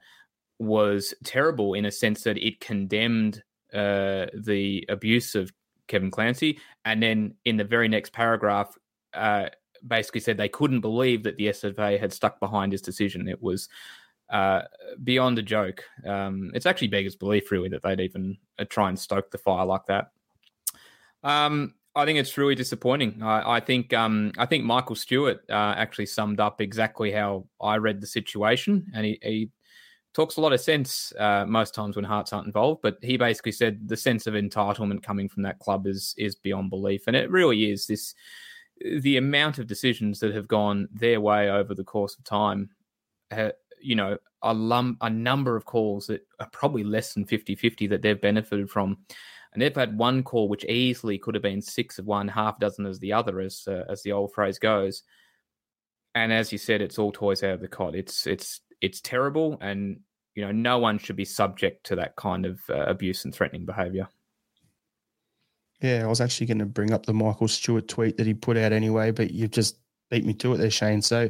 was terrible in a sense that it condemned uh, the abuse of Kevin Clancy, and then in the very next paragraph, uh, basically said they couldn't believe that the SFA had stuck behind his decision. It was uh, beyond a joke. Um, it's actually beggars belief, really, that they'd even uh, try and stoke the fire like that. Um, I think it's really disappointing. I, I think um, I think Michael Stewart uh, actually summed up exactly how I read the situation, and he, he talks a lot of sense uh, most times when Hearts aren't involved. But he basically said the sense of entitlement coming from that club is is beyond belief, and it really is. This the amount of decisions that have gone their way over the course of time. Uh, you know, a, lum- a number of calls that are probably less than 50 50 that they've benefited from. And they've had one call which easily could have been six of one, half a dozen as the other, as uh, as the old phrase goes. And as you said, it's all toys out of the cot. It's it's it's terrible, and you know no one should be subject to that kind of uh, abuse and threatening behaviour. Yeah, I was actually going to bring up the Michael Stewart tweet that he put out anyway, but you've just beat me to it there, Shane. So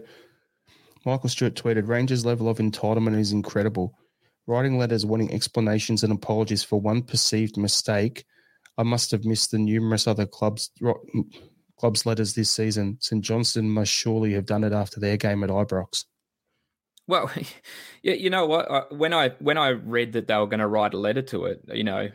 Michael Stewart tweeted, Rangers' level of entitlement is incredible. Writing letters wanting explanations and apologies for one perceived mistake. I must have missed the numerous other clubs clubs letters this season. St Johnstone must surely have done it after their game at Ibrox. Well, yeah, you know what? When I when I read that they were going to write a letter to it, you know,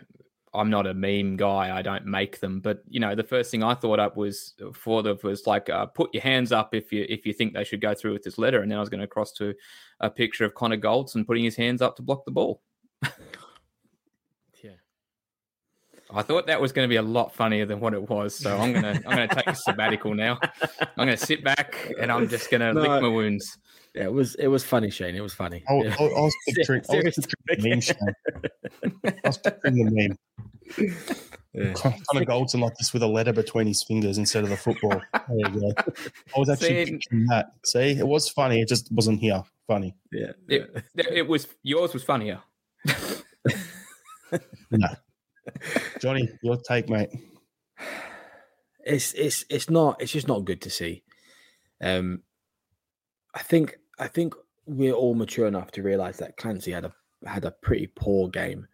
I'm not a meme guy. I don't make them, but you know, the first thing I thought up was for the was like, uh, put your hands up if you if you think they should go through with this letter. And then I was going to cross to a picture of Connor Goldson putting his hands up to block the ball. yeah, I thought that was going to be a lot funnier than what it was. So I'm gonna I'm gonna take a sabbatical now. I'm gonna sit back and I'm just gonna no, lick my wounds. Yeah, it was it was funny, Shane. It was funny. I, I, I was picturing, I was picturing the meme, Shane. I was picturing the meme. Yeah. Kind of Goldson like this with a letter between his fingers instead of the football. There you go. I was actually See, picturing that. See, it was funny. It just wasn't here. Funny. Yeah. It, it was yours was funnier. no. Johnny, your take, mate. It's it's it's not it's just not good to see. Um I think I think we're all mature enough to realize that Clancy had a had a pretty poor game.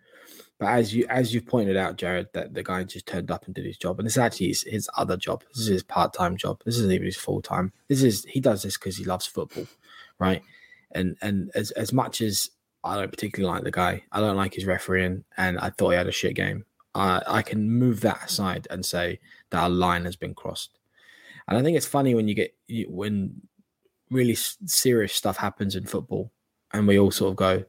But as you as you've pointed out, Jarrod, that the guy just turned up and did his job, and this actually is his other job. This is his part time job. This isn't even his full time. This is he does this because he loves football, right? And and as as much as I don't particularly like the guy, I don't like his refereeing, and I thought he had a shit game. I I can move that aside and say that a line has been crossed. And I think it's funny when you get when really serious stuff happens in football, and we all sort of go,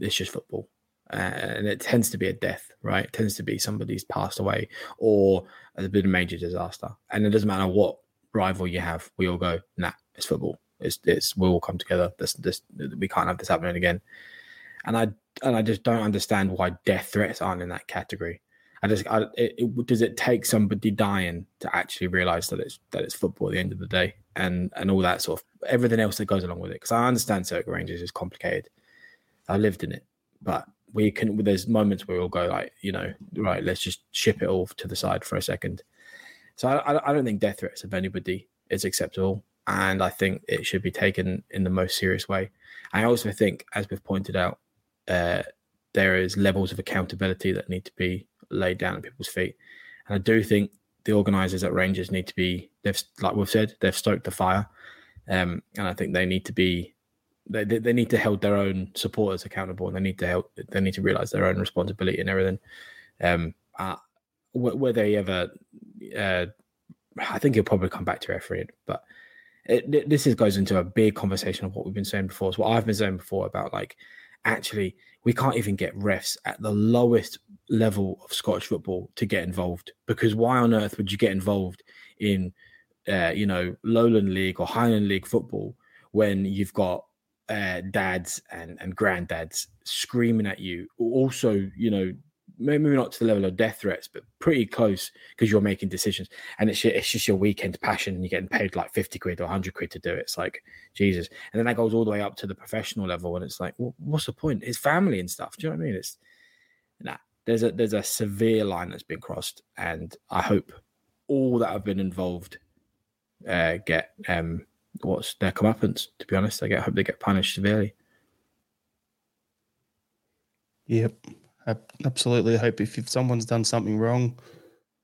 "It's just football," uh, and it tends to be a death, right? It tends to be somebody's passed away or there's been a major disaster, and it doesn't matter what rival you have. We all go, "Nah, it's football. It's it's we all come together. This this we can't have this happening again." And I and I just don't understand why death threats aren't in that category. I just, I, it, it, does it take somebody dying to actually realize that it's that it's football at the end of the day, and and all that sort of everything else that goes along with it? Because I understand Circle Rangers is complicated. I lived in it, but we can. There's moments where we'll go like, you know, right, let's just ship it all to the side for a second. So I, I don't think death threats of anybody is acceptable, and I think it should be taken in the most serious way. I also think, as we've pointed out, uh, there is levels of accountability that need to be laid down at people's feet, and I do think the organisers at Rangers need to be. They've, like we've said, they've stoked the fire, um, and I think they need to be. They, they need to hold their own supporters accountable, and they need to help. They need to realise their own responsibility and everything. Um, uh, they ever? Uh, I think he'll probably come back to refereeing, but it, this is, goes into a big conversation of what we've been saying before. It's what I've been saying before about like actually we can't even get refs at the lowest level of Scottish football to get involved because why on earth would you get involved in uh, you know Lowland League or Highland League football when you've got uh, dads and and granddads screaming at you? Also you know maybe not to the level of death threats, but pretty close because you're making decisions and it's it's just your weekend passion and you're getting paid like 50 quid or 100 quid to do it. It's like, Jesus. And then that goes all the way up to the professional level and it's like, well, what's the point? His family and stuff. Do you know what I mean? It's, nah, there's a, there's a severe line that's been crossed and I hope all that have been involved uh, get um, what's their comeuppance, to be honest. I get, hope they get punished severely. Yep absolutely hope if, if someone's done something wrong,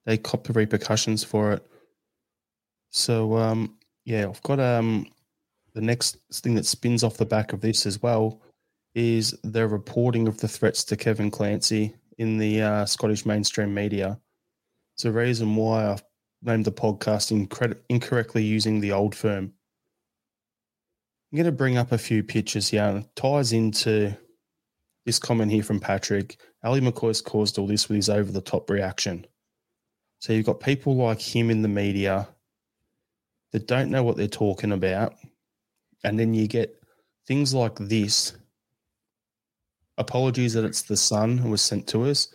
they cop the repercussions for it. So um, yeah, I've got um, the next thing that spins off the back of this as well is the reporting of the threats to Kevin Clancy in the uh, Scottish mainstream media. It's a reason why I've named the podcast incorrectly using the old firm. I'm going to bring up a few pictures here and ties into this comment here from Patrick Ally McCoist caused all this with his over the top reaction. So you've got people like him in the media that don't know what they're talking about. And then you get things like this apologies that it's the Sun who was sent to us.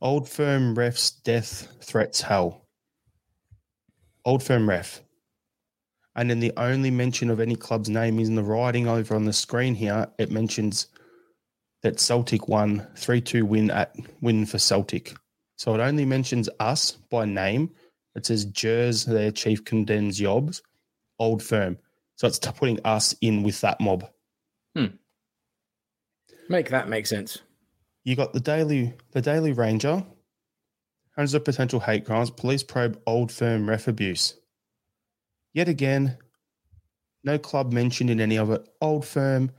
Old firm ref's death threats hell. Old firm ref. And then the only mention of any club's name is in the writing over on the screen here. It mentions that Celtic won 3 2 win at win for Celtic. So it only mentions us by name. It says Gers, their chief condemns Yobs, old firm. So it's putting us in with that mob. Hmm. Make that make sense. You got the daily the Daily Ranger, hundreds of potential hate crimes, police probe old firm ref abuse. Yet again, no club mentioned in any of it. Old firm,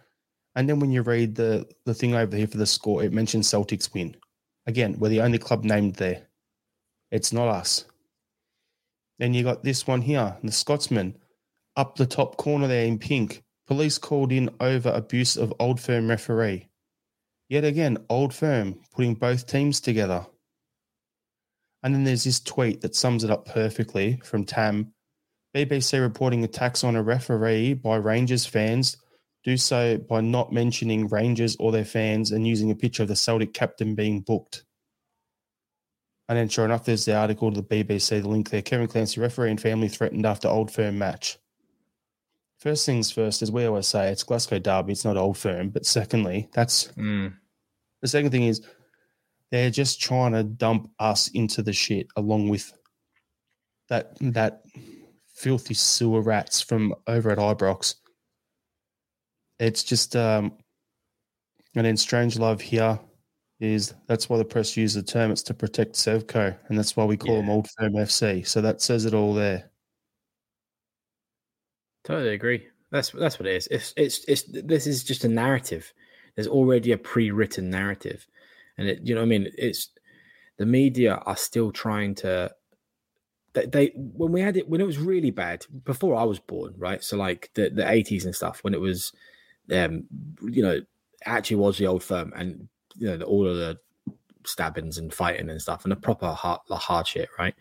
and then when you read the the thing over here for the score, it mentions Celtics win. Again, we're the only club named there. It's not us. Then you got this one here, the Scotsman, up the top corner there in pink. Police called in over abuse of Old Firm referee. Yet again, Old Firm putting both teams together. And then there's this tweet that sums it up perfectly from Tam. BBC reporting attacks on a referee by Rangers fans do so by not mentioning Rangers or their fans and using a picture of the Celtic captain being booked. And then, sure enough, there's the article to the BBC, the link there. Kevin Clancy, referee and family threatened after Old Firm match. First things first, as we always say, it's Glasgow Derby, it's not Old Firm. But secondly, that's mm. the second thing is they're just trying to dump us into the shit along with that that filthy sewer rats from over at Ibrox it's just um, and then strange love here is that's why the press use the term. It's to protect Sevco and that's why we call yeah. them old firm FC so that says it all there. Totally agree. That's that's what it is. It's it's, it's this is just a narrative. There's already a pre-written narrative. And it you know i mean? It's the media are still trying to they, they when we had it when it was really bad before i was born right? So like the the 80s and stuff when it was um, you know, actually was the old firm and you know all of the stabbings and fighting and stuff and the proper hard, hard shit, right?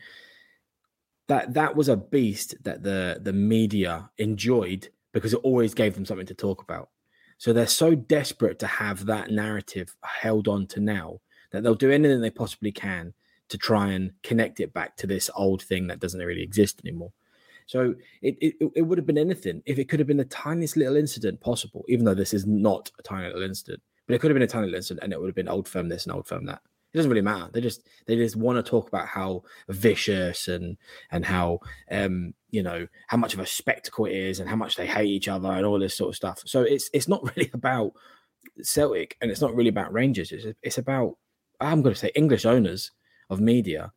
That that was a beast that the the media enjoyed because it always gave them something to talk about. So they're so desperate to have that narrative held on to now that they'll do anything they possibly can to try and connect it back to this old thing that doesn't really exist anymore. So it, it, it would have been anything if it could have been the tiniest little incident possible, even though this is not a tiny little incident, but it could have been a tiny little incident and it would have been old firm this and old firm that. It doesn't really matter. They just they just want to talk about how vicious and and how um you know how much of a spectacle it is and how much they hate each other and all this sort of stuff. So it's it's not really about Celtic and it's not really about Rangers. It's it's about I'm going to say English owners of media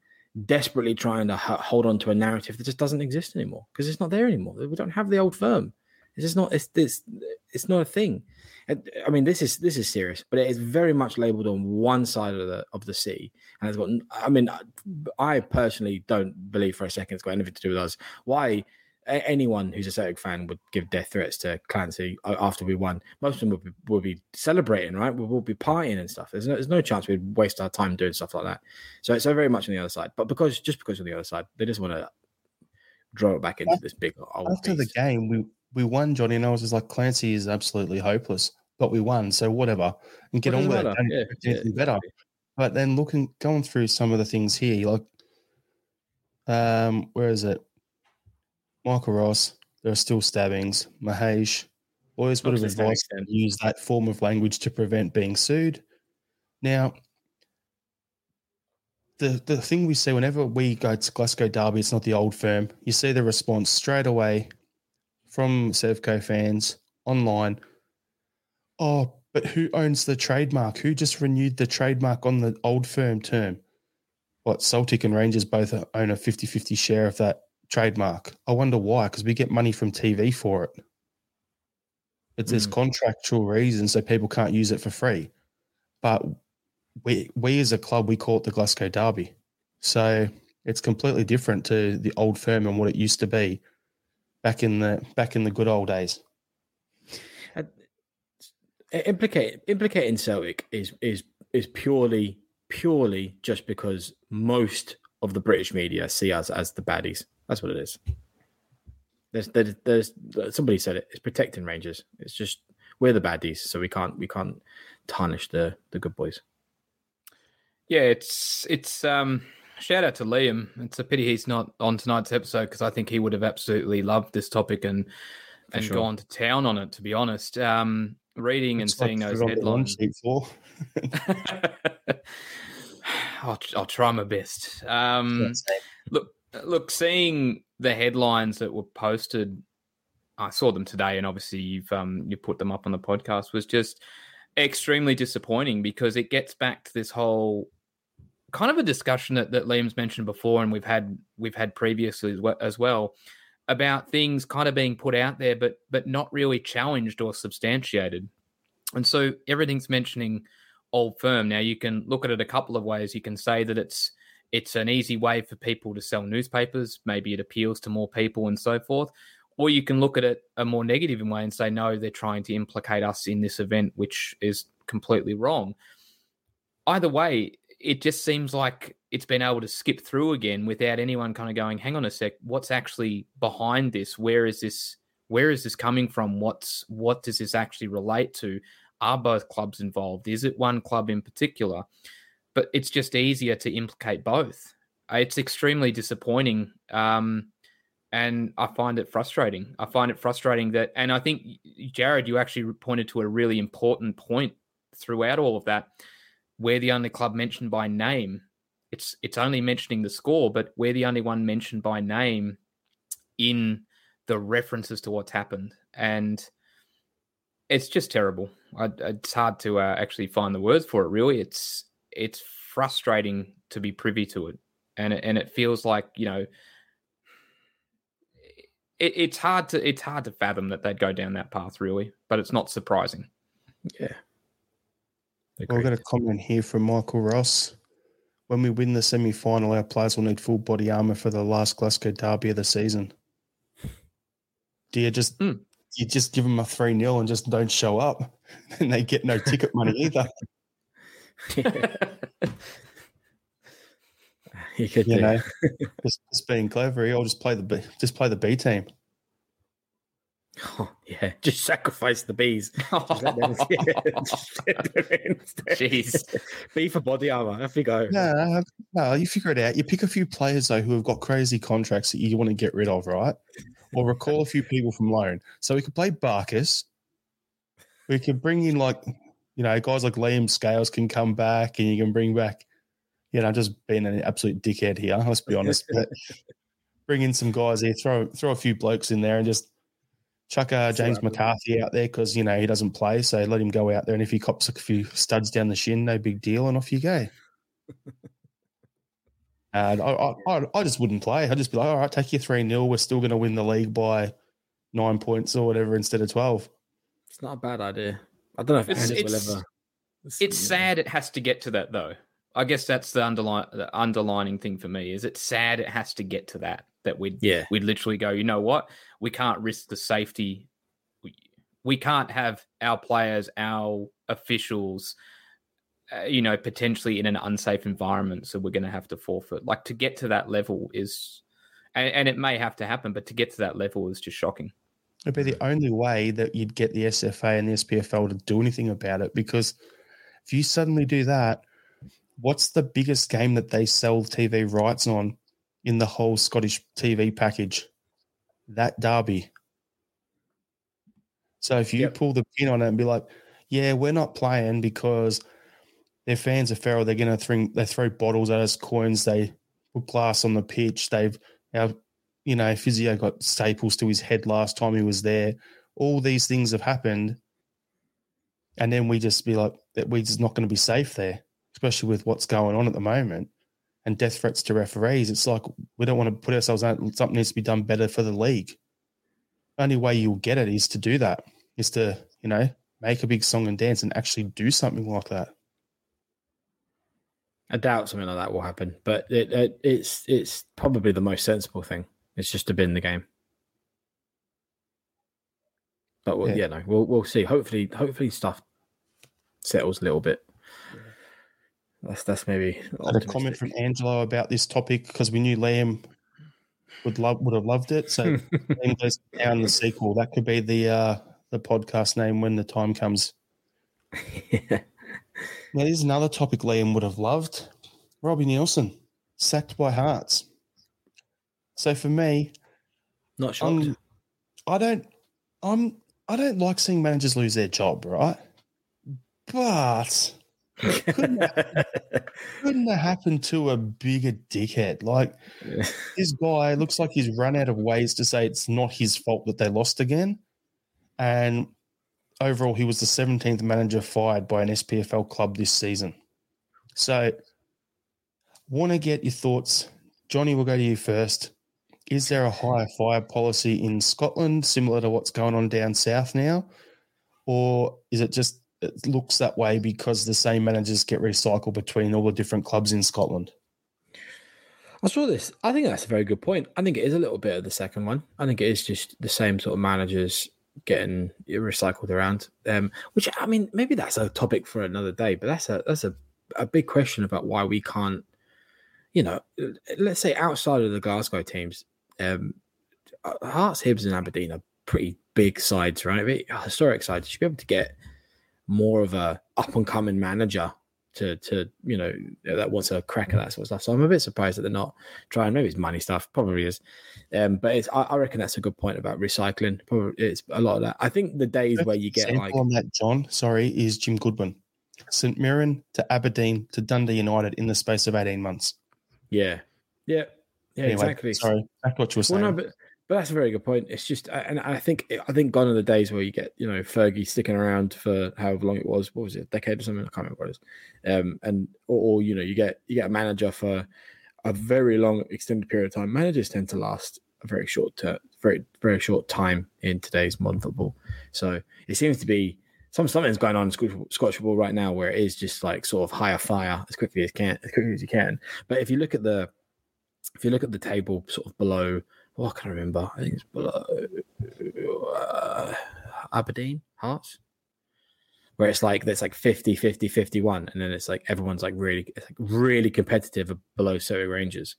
desperately trying to hold on to a narrative that just doesn't exist anymore because it's not there anymore. We don't have the old firm. It's just not. It's this. It's not a thing. I mean, this is this is serious, but it is very much labelled on one side of the of the sea, and it's got. I mean, I personally don't believe for a second it's got anything to do with us. Why? Anyone who's a Celtic fan would give death threats to Clancy after we won. Most of them would be, would be celebrating, right? We will be partying and stuff. There's no, there's no chance we'd waste our time doing stuff like that. So it's so very much on the other side. But because just because of the other side, they just want to draw it back into this big old. After the game, we we won, Johnny, and I was just like, Clancy is absolutely hopeless, but we won, so whatever, and get on with it, and yeah, yeah, better. But then looking, going through some of the things here, like, um, where is it? Michael Ross, there are still stabbings. Mahesh, boys would have advised to use that form of language to prevent being sued. Now, the the thing we see whenever we go to Glasgow Derby, it's not the old firm. You see the response straight away from Sevco fans online. Oh, but who owns the trademark? Who just renewed the trademark on the old firm term? What Celtic and Rangers both own a 50 50 share of that trademark. I wonder why, because we get money from TV for it. It's mm. there's contractual reason so people can't use it for free. But we we as a club we call it the Glasgow Derby. So it's completely different to the old firm and what it used to be back in the back in the good old days. Uh, implicate implicating Celtic is is is purely purely just because most of the British media see us as the baddies. That's what it is. There's, there's, there's somebody said it. It's protecting Rangers. It's just we're the baddies, so we can't we can't tarnish the the good boys. Yeah, it's it's um shout out to Liam. It's a pity he's not on tonight's episode because I think he would have absolutely loved this topic and For and sure. gone to town on it. To be honest, um, reading it's and seeing those headlines. I'll, I'll try my best. Um, look, look, seeing the headlines that were posted, I saw them today, and obviously you've um, you put them up on the podcast. Was just extremely disappointing because it gets back to this whole kind of a discussion that, that Liam's mentioned before, and we've had we've had previously as well about things kind of being put out there, but but not really challenged or substantiated. And so everything's mentioning old firm. Now you can look at it a couple of ways. You can say that it's it's an easy way for people to sell newspapers. Maybe it appeals to more people and so forth. Or you can look at it a more negative way and say, no, they're trying to implicate us in this event, which is completely wrong. Either way, it just seems like it's been able to skip through again without anyone kind of going, hang on a sec, what's actually behind this? Where is this? Where is this coming from? What's what does this actually relate to? Are both clubs involved? Is it one club in particular? But it's just easier to implicate both. It's extremely disappointing. Um, and I find it frustrating. I find it frustrating that, and I think Jarrod, you actually pointed to a really important point throughout all of that we're the only club mentioned by name. It's it's only mentioning the score, but we're the only one mentioned by name in the references to what's happened, and it's just terrible. I, it's hard to uh, actually find the words for it. Really, it's it's frustrating to be privy to it, and it, and it feels like you know. It, it's hard to it's hard to fathom that they'd go down that path, really, but it's not surprising. Yeah, We've got a comment here from Michael Ross. When we win the semi final, our players will need full body armour for the last Glasgow derby of the season. Do you just mm. you just give them a 3 0 and just don't show up? And they get no ticket money either. you could you know, just, just being clever. I'll just play the B, just play the B team. Oh, yeah, just sacrifice the bees. Jeez, bee for body armor. Off you go. No, no, you figure it out. You pick a few players though who have got crazy contracts that you want to get rid of, right? Or recall a few people from loan. So we could play Barkas. We could bring in like, you know, guys like Liam Scales can come back, and you can bring back you know, just being an absolute dickhead here. Let's be honest. but bring in some guys here, throw throw a few blokes in there, and just chuck uh, James McCarthy out there because you know he doesn't play. So let him go out there, and if he cops a few studs down the shin, no big deal, and off you go. and I, I, I just wouldn't play. I'd just be like, all right, take your three 0 We're still going to win the league by nine points or whatever instead of twelve. It's not a bad idea. I don't know if It's- Andy will it's- ever. It's sad it has to get to that though. I guess that's the underline the underlining thing for me. Is it sad it has to get to that that we'd Yeah. we'd literally go, you know what? We can't risk the safety. We, we can't have our players, our officials, uh, you know, potentially in an unsafe environment. So we're going to have to forfeit. Like to get to that level is, and, and it may have to happen, but to get to that level is just shocking. It'd be the only way that you'd get the SFA and the SPFL to do anything about it because if you suddenly do that, what's the biggest game that they sell TV rights on in the whole Scottish TV package? That derby. So if you Yep. pull the pin on it and be like, yeah, we're not playing because their fans are feral, they're going to throw, they throw bottles at us, coins, they put glass on the pitch, they've, our, you know, physio got staples to his head last time he was there. All these things have happened. And then we just be like, that we're just not going to be safe there, especially with what's going on at the moment and death threats to referees. It's like we don't want to put ourselves out. Something needs to be done better for the league. Only way you'll get it is to do that, is to, you know, make a big song and dance and actually do something like that. I doubt something like that will happen, but it, it, it's it's probably the most sensible thing. It's just to bin the game. But we'll, Yeah. yeah. no, we'll we'll see. Hopefully, hopefully stuff settles a little bit. That's that's maybe I had a comment from Angelo about this topic because we knew Liam would love would have loved it. So Liam goes down the sequel. That could be the uh the podcast name when the time comes. Now, here's another topic Liam would have loved. Robbie Neilson, sacked by Hearts. So for me, Not shocked. um, I don't I'm I don't like seeing managers lose their job, right? But couldn't that, couldn't that happen to a bigger dickhead? Like this guy looks like he's run out of ways to say it's not his fault that they lost again. And overall, he was the 17th manager fired by an SPFL club this season. So, want to get your thoughts. Johnny, we'll go to you first. Is there a higher fire policy in Scotland similar to what's going on down south now? Or is it just it looks that way because the same managers get recycled between all the different clubs in Scotland? I saw this. I think that's a very good point. I think it is a little bit of the second one. I think it is just the same sort of managers getting recycled around. Um, which I mean, maybe that's a topic for another day. But that's a that's a, a big question about why we can't. You know, let's say outside of the Glasgow teams, um, Hearts, Hibs, and Aberdeen are pretty big sides, right? Very historic sides. You should be able to get more of a up and coming manager to to you know that wants a crack at that sort of stuff. So I'm a bit surprised that they're not trying. Maybe it's money stuff, probably is. Um, but it's I, I reckon that's a good point about recycling. Probably it's a lot of that. I think the days where you get like on that, John, sorry, is Jim Goodwin. St Mirren to Aberdeen to Dundee United in the space of 18 months. yeah, yeah, yeah, Anyway, exactly. Sorry, to what you were saying. Well, no, but but that's a very good point. It's just, and I think I think gone are the days where you get you know Fergie sticking around for however long it was. What was it, a decade or something? I can't remember what it is. Um, and or, or you know you get you get a manager for a very long extended period of time. Managers tend to last a very short ter- very very short time in today's modern football. So it seems to be some something's going on in Scottish, Scottish football right now where it is just like sort of higher fire as quickly as can as quickly as you can. But if you look at the if you look at the table sort of below, can I remember? I think it's below uh, Aberdeen Hearts, where it's like there's like 50, 50, 51, and then it's like everyone's like really, like really competitive below Surrey Rangers.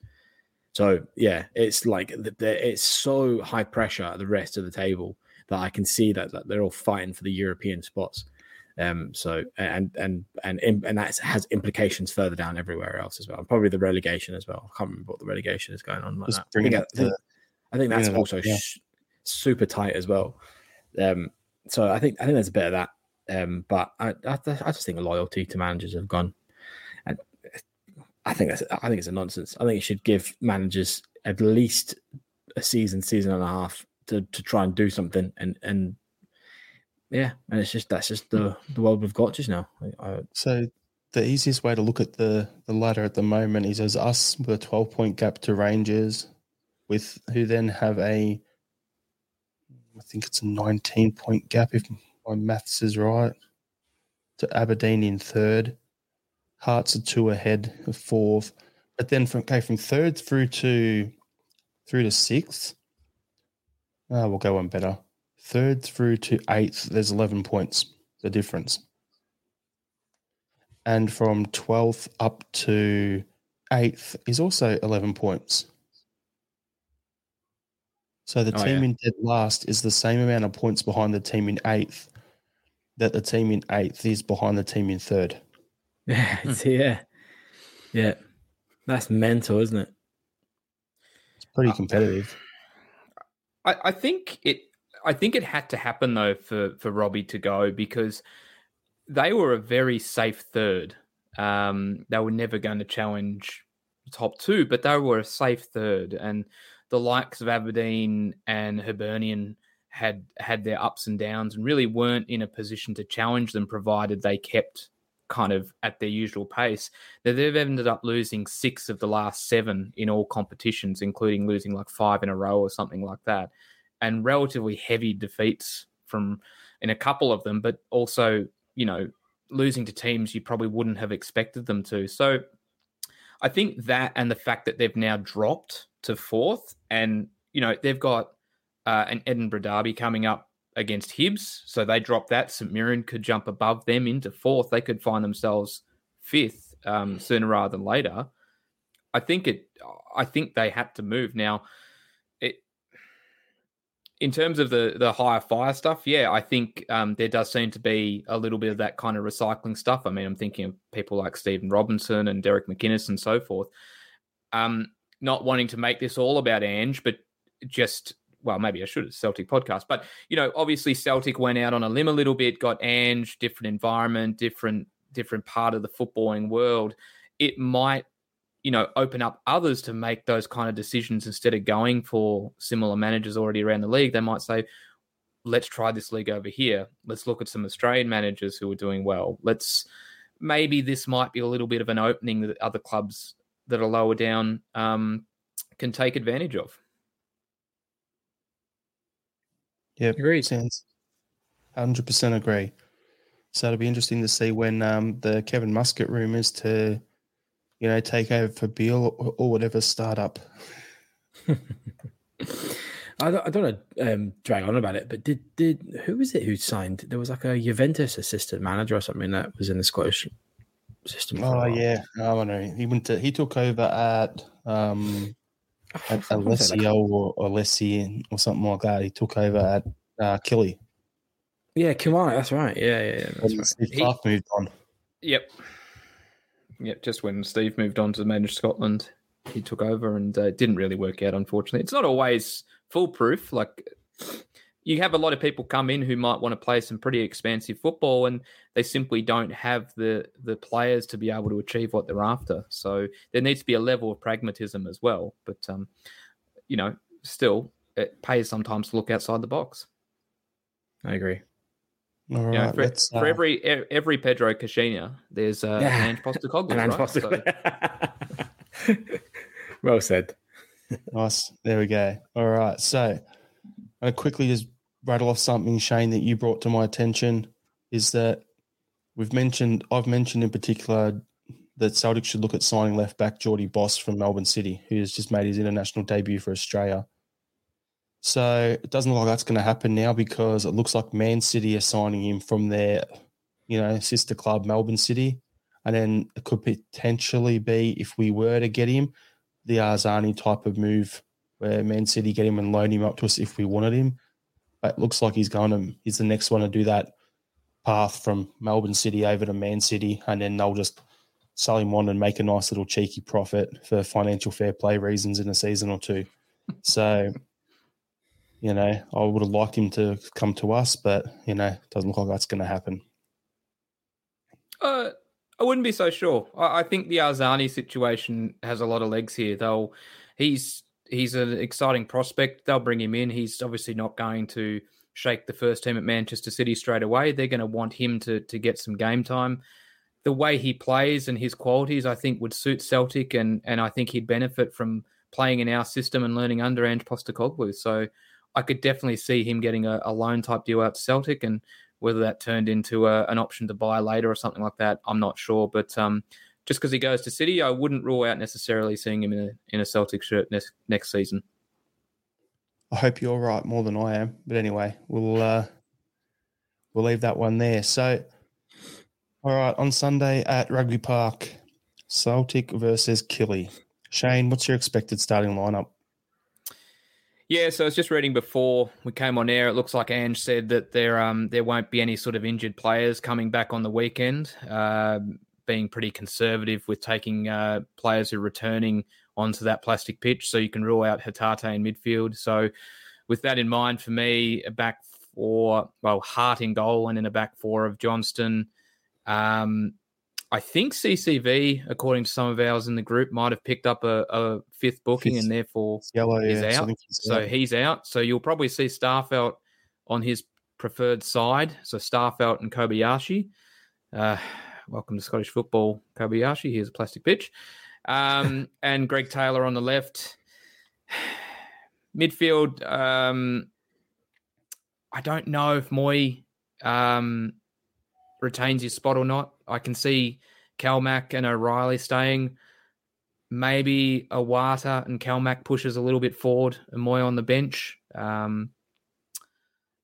So yeah, it's like the, the, it's so high pressure at the rest of the table that I can see that, that they're all fighting for the European spots. Um, so and and and and that has implications further down everywhere else as well. Probably the relegation as well. I can't remember what the relegation is going on like that. I think, I think, the- I think that's also yeah. sh- super tight as well. Um, so I think I think there's a bit of that. Um, but I, I I just think the loyalty to managers have gone, and I think that's I think it's a nonsense. I think it should give managers at least a season, season and a half to, to try and do something. And and yeah, and it's just that's just the the world we've got just now. I, so the easiest way to look at the the ladder at the moment is as us with a twelve point gap to Rangers, with who then have a I think it's a nineteen point gap if my maths is right. To Aberdeen in third. Hearts are two ahead of fourth. But then from okay, from third through to through to sixth. Uh, we'll go one better. Third through to eighth, there's eleven points, the difference. And from twelfth up to eighth is also eleven points. So the Oh, team yeah. in dead last is the same amount of points behind the team in eighth that the team in eighth is behind the team in third. yeah, yeah, yeah. That's mental, isn't it? It's pretty uh, competitive. I, I think it. I think it had to happen though for for Robbie to go because they were a very safe third. Um, they were never going to challenge top two, but they were a safe third, and the likes of Aberdeen and Hibernian had had their ups and downs and really weren't in a position to challenge them, provided they kept kind of at their usual pace. Now, they've ended up losing six of the last seven in all competitions, including losing like five in a row or something like that, and relatively heavy defeats from in a couple of them, but also you know losing to teams you probably wouldn't have expected them to. So I think that and the fact that they've now dropped to fourth, and you know they've got uh, an Edinburgh derby coming up against Hibs, so they drop that. St Mirren could jump above them into fourth. They could find themselves fifth um, sooner rather than later. I think it. I think they had to move now. In terms of the the higher fire stuff, yeah, I think um, there does seem to be a little bit of that kind of recycling stuff. I mean, I'm thinking of people like Stephen Robinson and Derek McInnes and so forth. Um, not wanting to make this all about Ange, but just well, maybe I should have Celtic podcast, but you know, obviously Celtic went out on a limb a little bit, got Ange, different environment, different different part of the footballing world. It might, you know, open up others to make those kind of decisions instead of going for similar managers already around the league. They might say, let's try this league over here. Let's look at some Australian managers who are doing well. Let's maybe this might be a little bit of an opening that other clubs that are lower down um, can take advantage of. Yeah, Agreed. Sounds hundred percent agree. So it'll be interesting to see when um, the Kevin Muscat rumors to, you know, take over for Beale or, or whatever startup. I don't, I don't want to um, drag on about it, but did did who was it who signed? There was like a Juventus assistant manager or something that was in the Scottish system. Oh yeah, I know. He went to he took over at um at wanna say, like- Alessio or Alessi or something like that. He took over at uh, Killy. yeah, Kumai. That's right. Yeah, yeah, yeah. That's When right. He- moved on. Yep. Yep. Just when Steve moved on to manage Scotland, he took over and uh, didn't really work out, unfortunately. It's not always foolproof. Like, you have a lot of people come in who might want to play some pretty expansive football and they simply don't have the the players to be able to achieve what they're after. So there needs to be a level of pragmatism as well. But um, you know, still it pays sometimes to look outside the box. I agree. All You right, for, let's, for uh, every every Pedro Caixinha, there's uh, Yeah. an Ange Postecoglou, And Ange right? So- well said. Nice. There we go. All right. So I'm going to quickly just rattle off something, Shane, that you brought to my attention is that we've mentioned, I've mentioned in particular that Celtic should look at signing left back Jordy Bos from Melbourne City, who has just made his international debut for Australia. So it doesn't look like that's going to happen now because it looks like Man City are signing him from their, you know, sister club, Melbourne City. And then it could potentially be, if we were to get him, the Arzani type of move where Man City get him and loan him up to us if we wanted him. But it looks like he's going to, he's the next one to do that path from Melbourne City over to Man City. And then they'll just sell him on and make a nice little cheeky profit for financial fair play reasons in a season or two. So, you know, I would have liked him to come to us, but, you know, doesn't look like that's going to happen. Uh, I wouldn't be so sure. I, I think the Arzani situation has a lot of legs here. They'll he's he's an exciting prospect. They'll bring him in. He's obviously not going to shake the first team at Manchester City straight away. They're going to want him to to get some game time. The way he plays and his qualities, I think, would suit Celtic, and and I think he'd benefit from playing in our system and learning under Ange Postecoglou. So I could definitely see him getting a, a loan type deal out to Celtic, and whether that turned into a, an option to buy later or something like that, I'm not sure. But um, just because he goes to City, I wouldn't rule out necessarily seeing him in a in a Celtic shirt next next season. I hope you're right more than I am. But anyway, we'll uh, we'll leave that one there. So, all right, on Sunday at Rugby Park, Celtic versus Killy. Shane, what's your expected starting lineup? Yeah, so I was just reading before we came on air. It looks like Ange said that there um there won't be any sort of injured players coming back on the weekend. Uh, being pretty conservative with taking uh, players who are returning onto that plastic pitch, so you can rule out Hatate in midfield. So, with that in mind, for me, a back four, well, Hart in goal, and in a back four of Johnston. Um, I think CCV, according to some of ours in the group, might have picked up a, a fifth booking Fifth. and therefore Yellow, is yeah. out. he's So out. he's out. So you'll probably see Starfelt on his preferred side. So Starfelt and Kobayashi. Uh, welcome to Scottish football, Kobayashi. Here's a plastic pitch. Um, and Greg Taylor on the left. Midfield, um, I don't know if Mooy um, retains his spot or not. I can see Calmac and O'Riley staying. Maybe Iwata and Calmac pushes a little bit forward and Mooy on the bench. Um,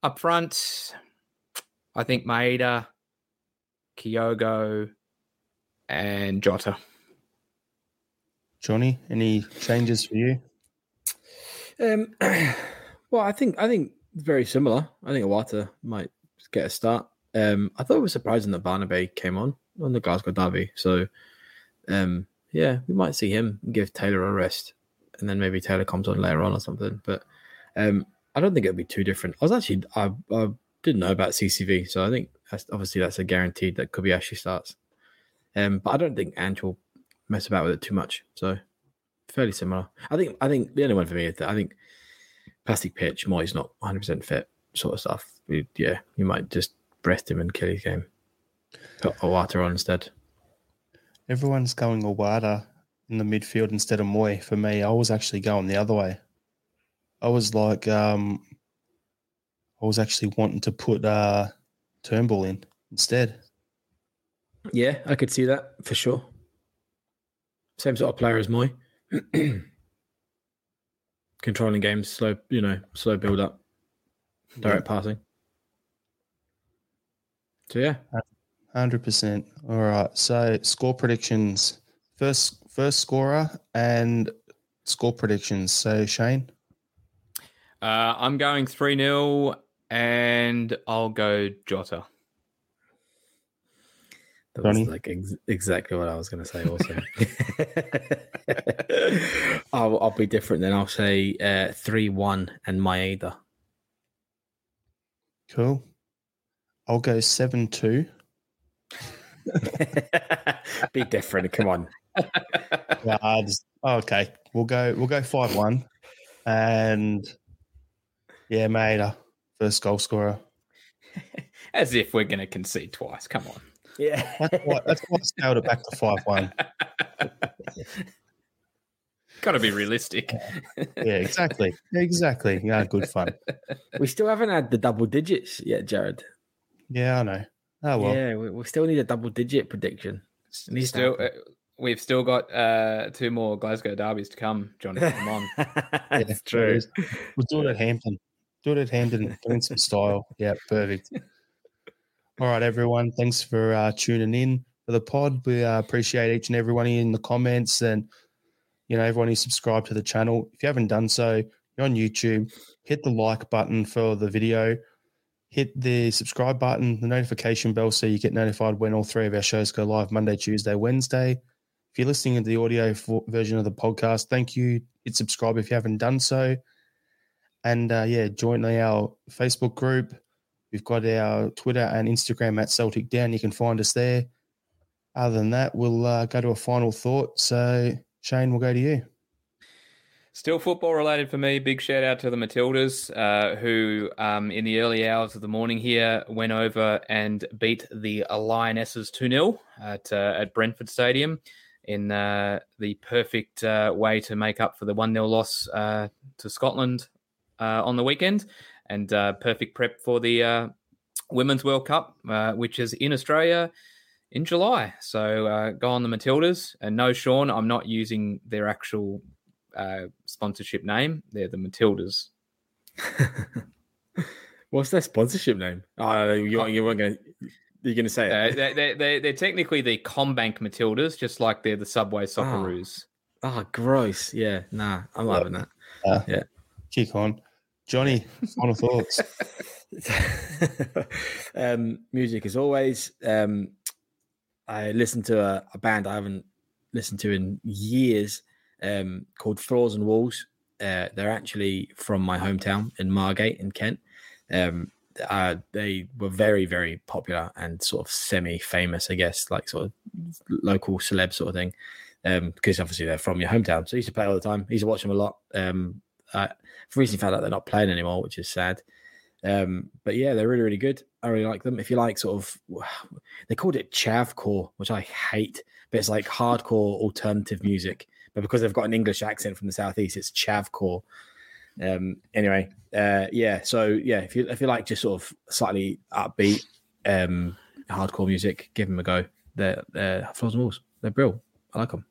up front, I think Maeda, Kyogo, and Jota. Johnny, any changes for you? Um, well, I think I think it's very similar. I think Iwata might get a start. Um, I thought it was surprising that Bernabei came on on the Glasgow Derby. So, um, yeah, we might see him give Taylor a rest, and then maybe Taylor comes on later on or something. But um, I don't think it'll be too different. I was actually I, I didn't know about CCV, so I think that's, obviously that's a guaranteed that Kobayashi starts. Um, but I don't think Ange will mess about with it too much. So fairly similar. I think I think the only one for me is that I think plastic pitch, Mooy's not 100 percent fit, sort of stuff. Yeah, you might just breast him and kill his game. Put Iwata on instead. Everyone's going Iwata in the midfield instead of Mooy. For me, I was actually going the other way. I was like, um, I was actually wanting to put uh, Turnbull in instead. Yeah, I could see that for sure. Same sort of player as Mooy. Controlling games, slow, you know, slow build up, direct passing. So yeah, Hundred percent. All right. So score predictions. First, first scorer and score predictions. So Shane, Uh, I'm going 3 0 and I'll go Jota. that Johnny? was like ex- exactly what I was going to say. Also, I'll, I'll be different. Then I'll say uh, three one and Maeda. cool. I'll go seven two. be different. Come on. Yeah, okay. We'll go. We'll go five one, and yeah, Maeda uh, first goal scorer. As if we're going to concede twice. Come on. Yeah. That's why, that's why I scaled it back to five one. Got to be realistic. Yeah, exactly. Exactly. Yeah, good fun. we still haven't had the double digits yet, Jarrod. Yeah, I know. Oh well. Yeah, we, we still need a double digit prediction. It needs Still, uh, we've still got uh, two more Glasgow derbies to come, Johnny. Come on. That's Yeah, true. We'll do it at Hampden. Do it at Hampden. Doing some style. Yeah, perfect. All right, everyone. Thanks for uh, tuning in for the pod. We uh, appreciate each and every one in the comments and you know everyone who subscribed to the channel. If you haven't done so, you're on YouTube. Hit the like button for the video. Hit the subscribe button, the notification bell, so you get notified when all three of our shows go live Monday, Tuesday, Wednesday. If you're listening to the audio version of the podcast, thank you. Hit subscribe if you haven't done so. And uh, yeah, join our Facebook group. We've got our Twitter and Instagram at Celtic Down. You can find us there. other than that, we'll uh, go to a final thought. So, Shane, we'll go to you. Still football related for me. Big shout out to the Matildas, uh, who um, in the early hours of the morning here went over and beat the Lionesses 2 0 at, uh, at Brentford Stadium in uh, the perfect uh, way to make up for the 1 0 loss uh, to Scotland uh, on the weekend and perfect prep for the Women's World Cup, which is in Australia in July. So go on the Matildas. And no, Sean, I'm not using their actual uh, sponsorship name. They're the Matildas. What's their sponsorship name? Oh, you, you weren't going to. You're going to say it. Uh, they're, they're, they're, technically the CommBank Matildas, just like they're the Subway Socceroos. Oh, oh gross. Yeah, nah, I'm yeah. loving that. Uh, yeah. Kick on. Johnny, final thoughts. um, music, as always. Um, I listened to a, a, band I haven't listened to in years um, called Floors and Walls. Uh, they're actually from my hometown in Margate in Kent. Um, uh, they were very, very popular and sort of semi-famous, I guess, like sort of local celeb sort of thing. Um, because obviously they're from your hometown, so I used to play all the time. I used to watch them a lot. Um, I recently found out they're not playing anymore, which is sad. Um, but yeah, they're really, really good. I really like them. If you like sort of, they called it chavcore, which I hate, but it's like hardcore alternative music but because they've got an English accent from the southeast, it's chavcore. Um, anyway, uh, yeah. So yeah, if you if you like just sort of slightly upbeat um, hardcore music, give them a go. They're, they're Floors and Walls. They're brilliant. I like them.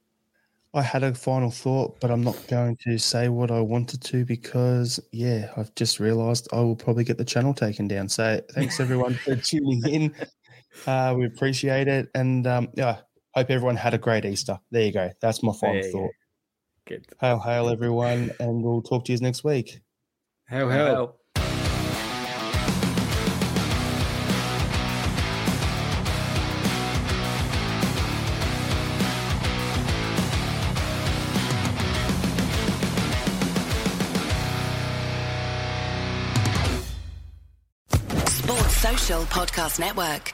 I had a final thought, but I'm not going to say what I wanted to because, yeah, I've just realised I will probably get the channel taken down. So thanks everyone for tuning in. Uh, we appreciate it, and um, yeah, Hope everyone had a great Easter. There you go. That's my final thought. Good. Hail, hail, everyone, and we'll talk to you next week. Hail, hail. hail. Sports Social Podcast Network.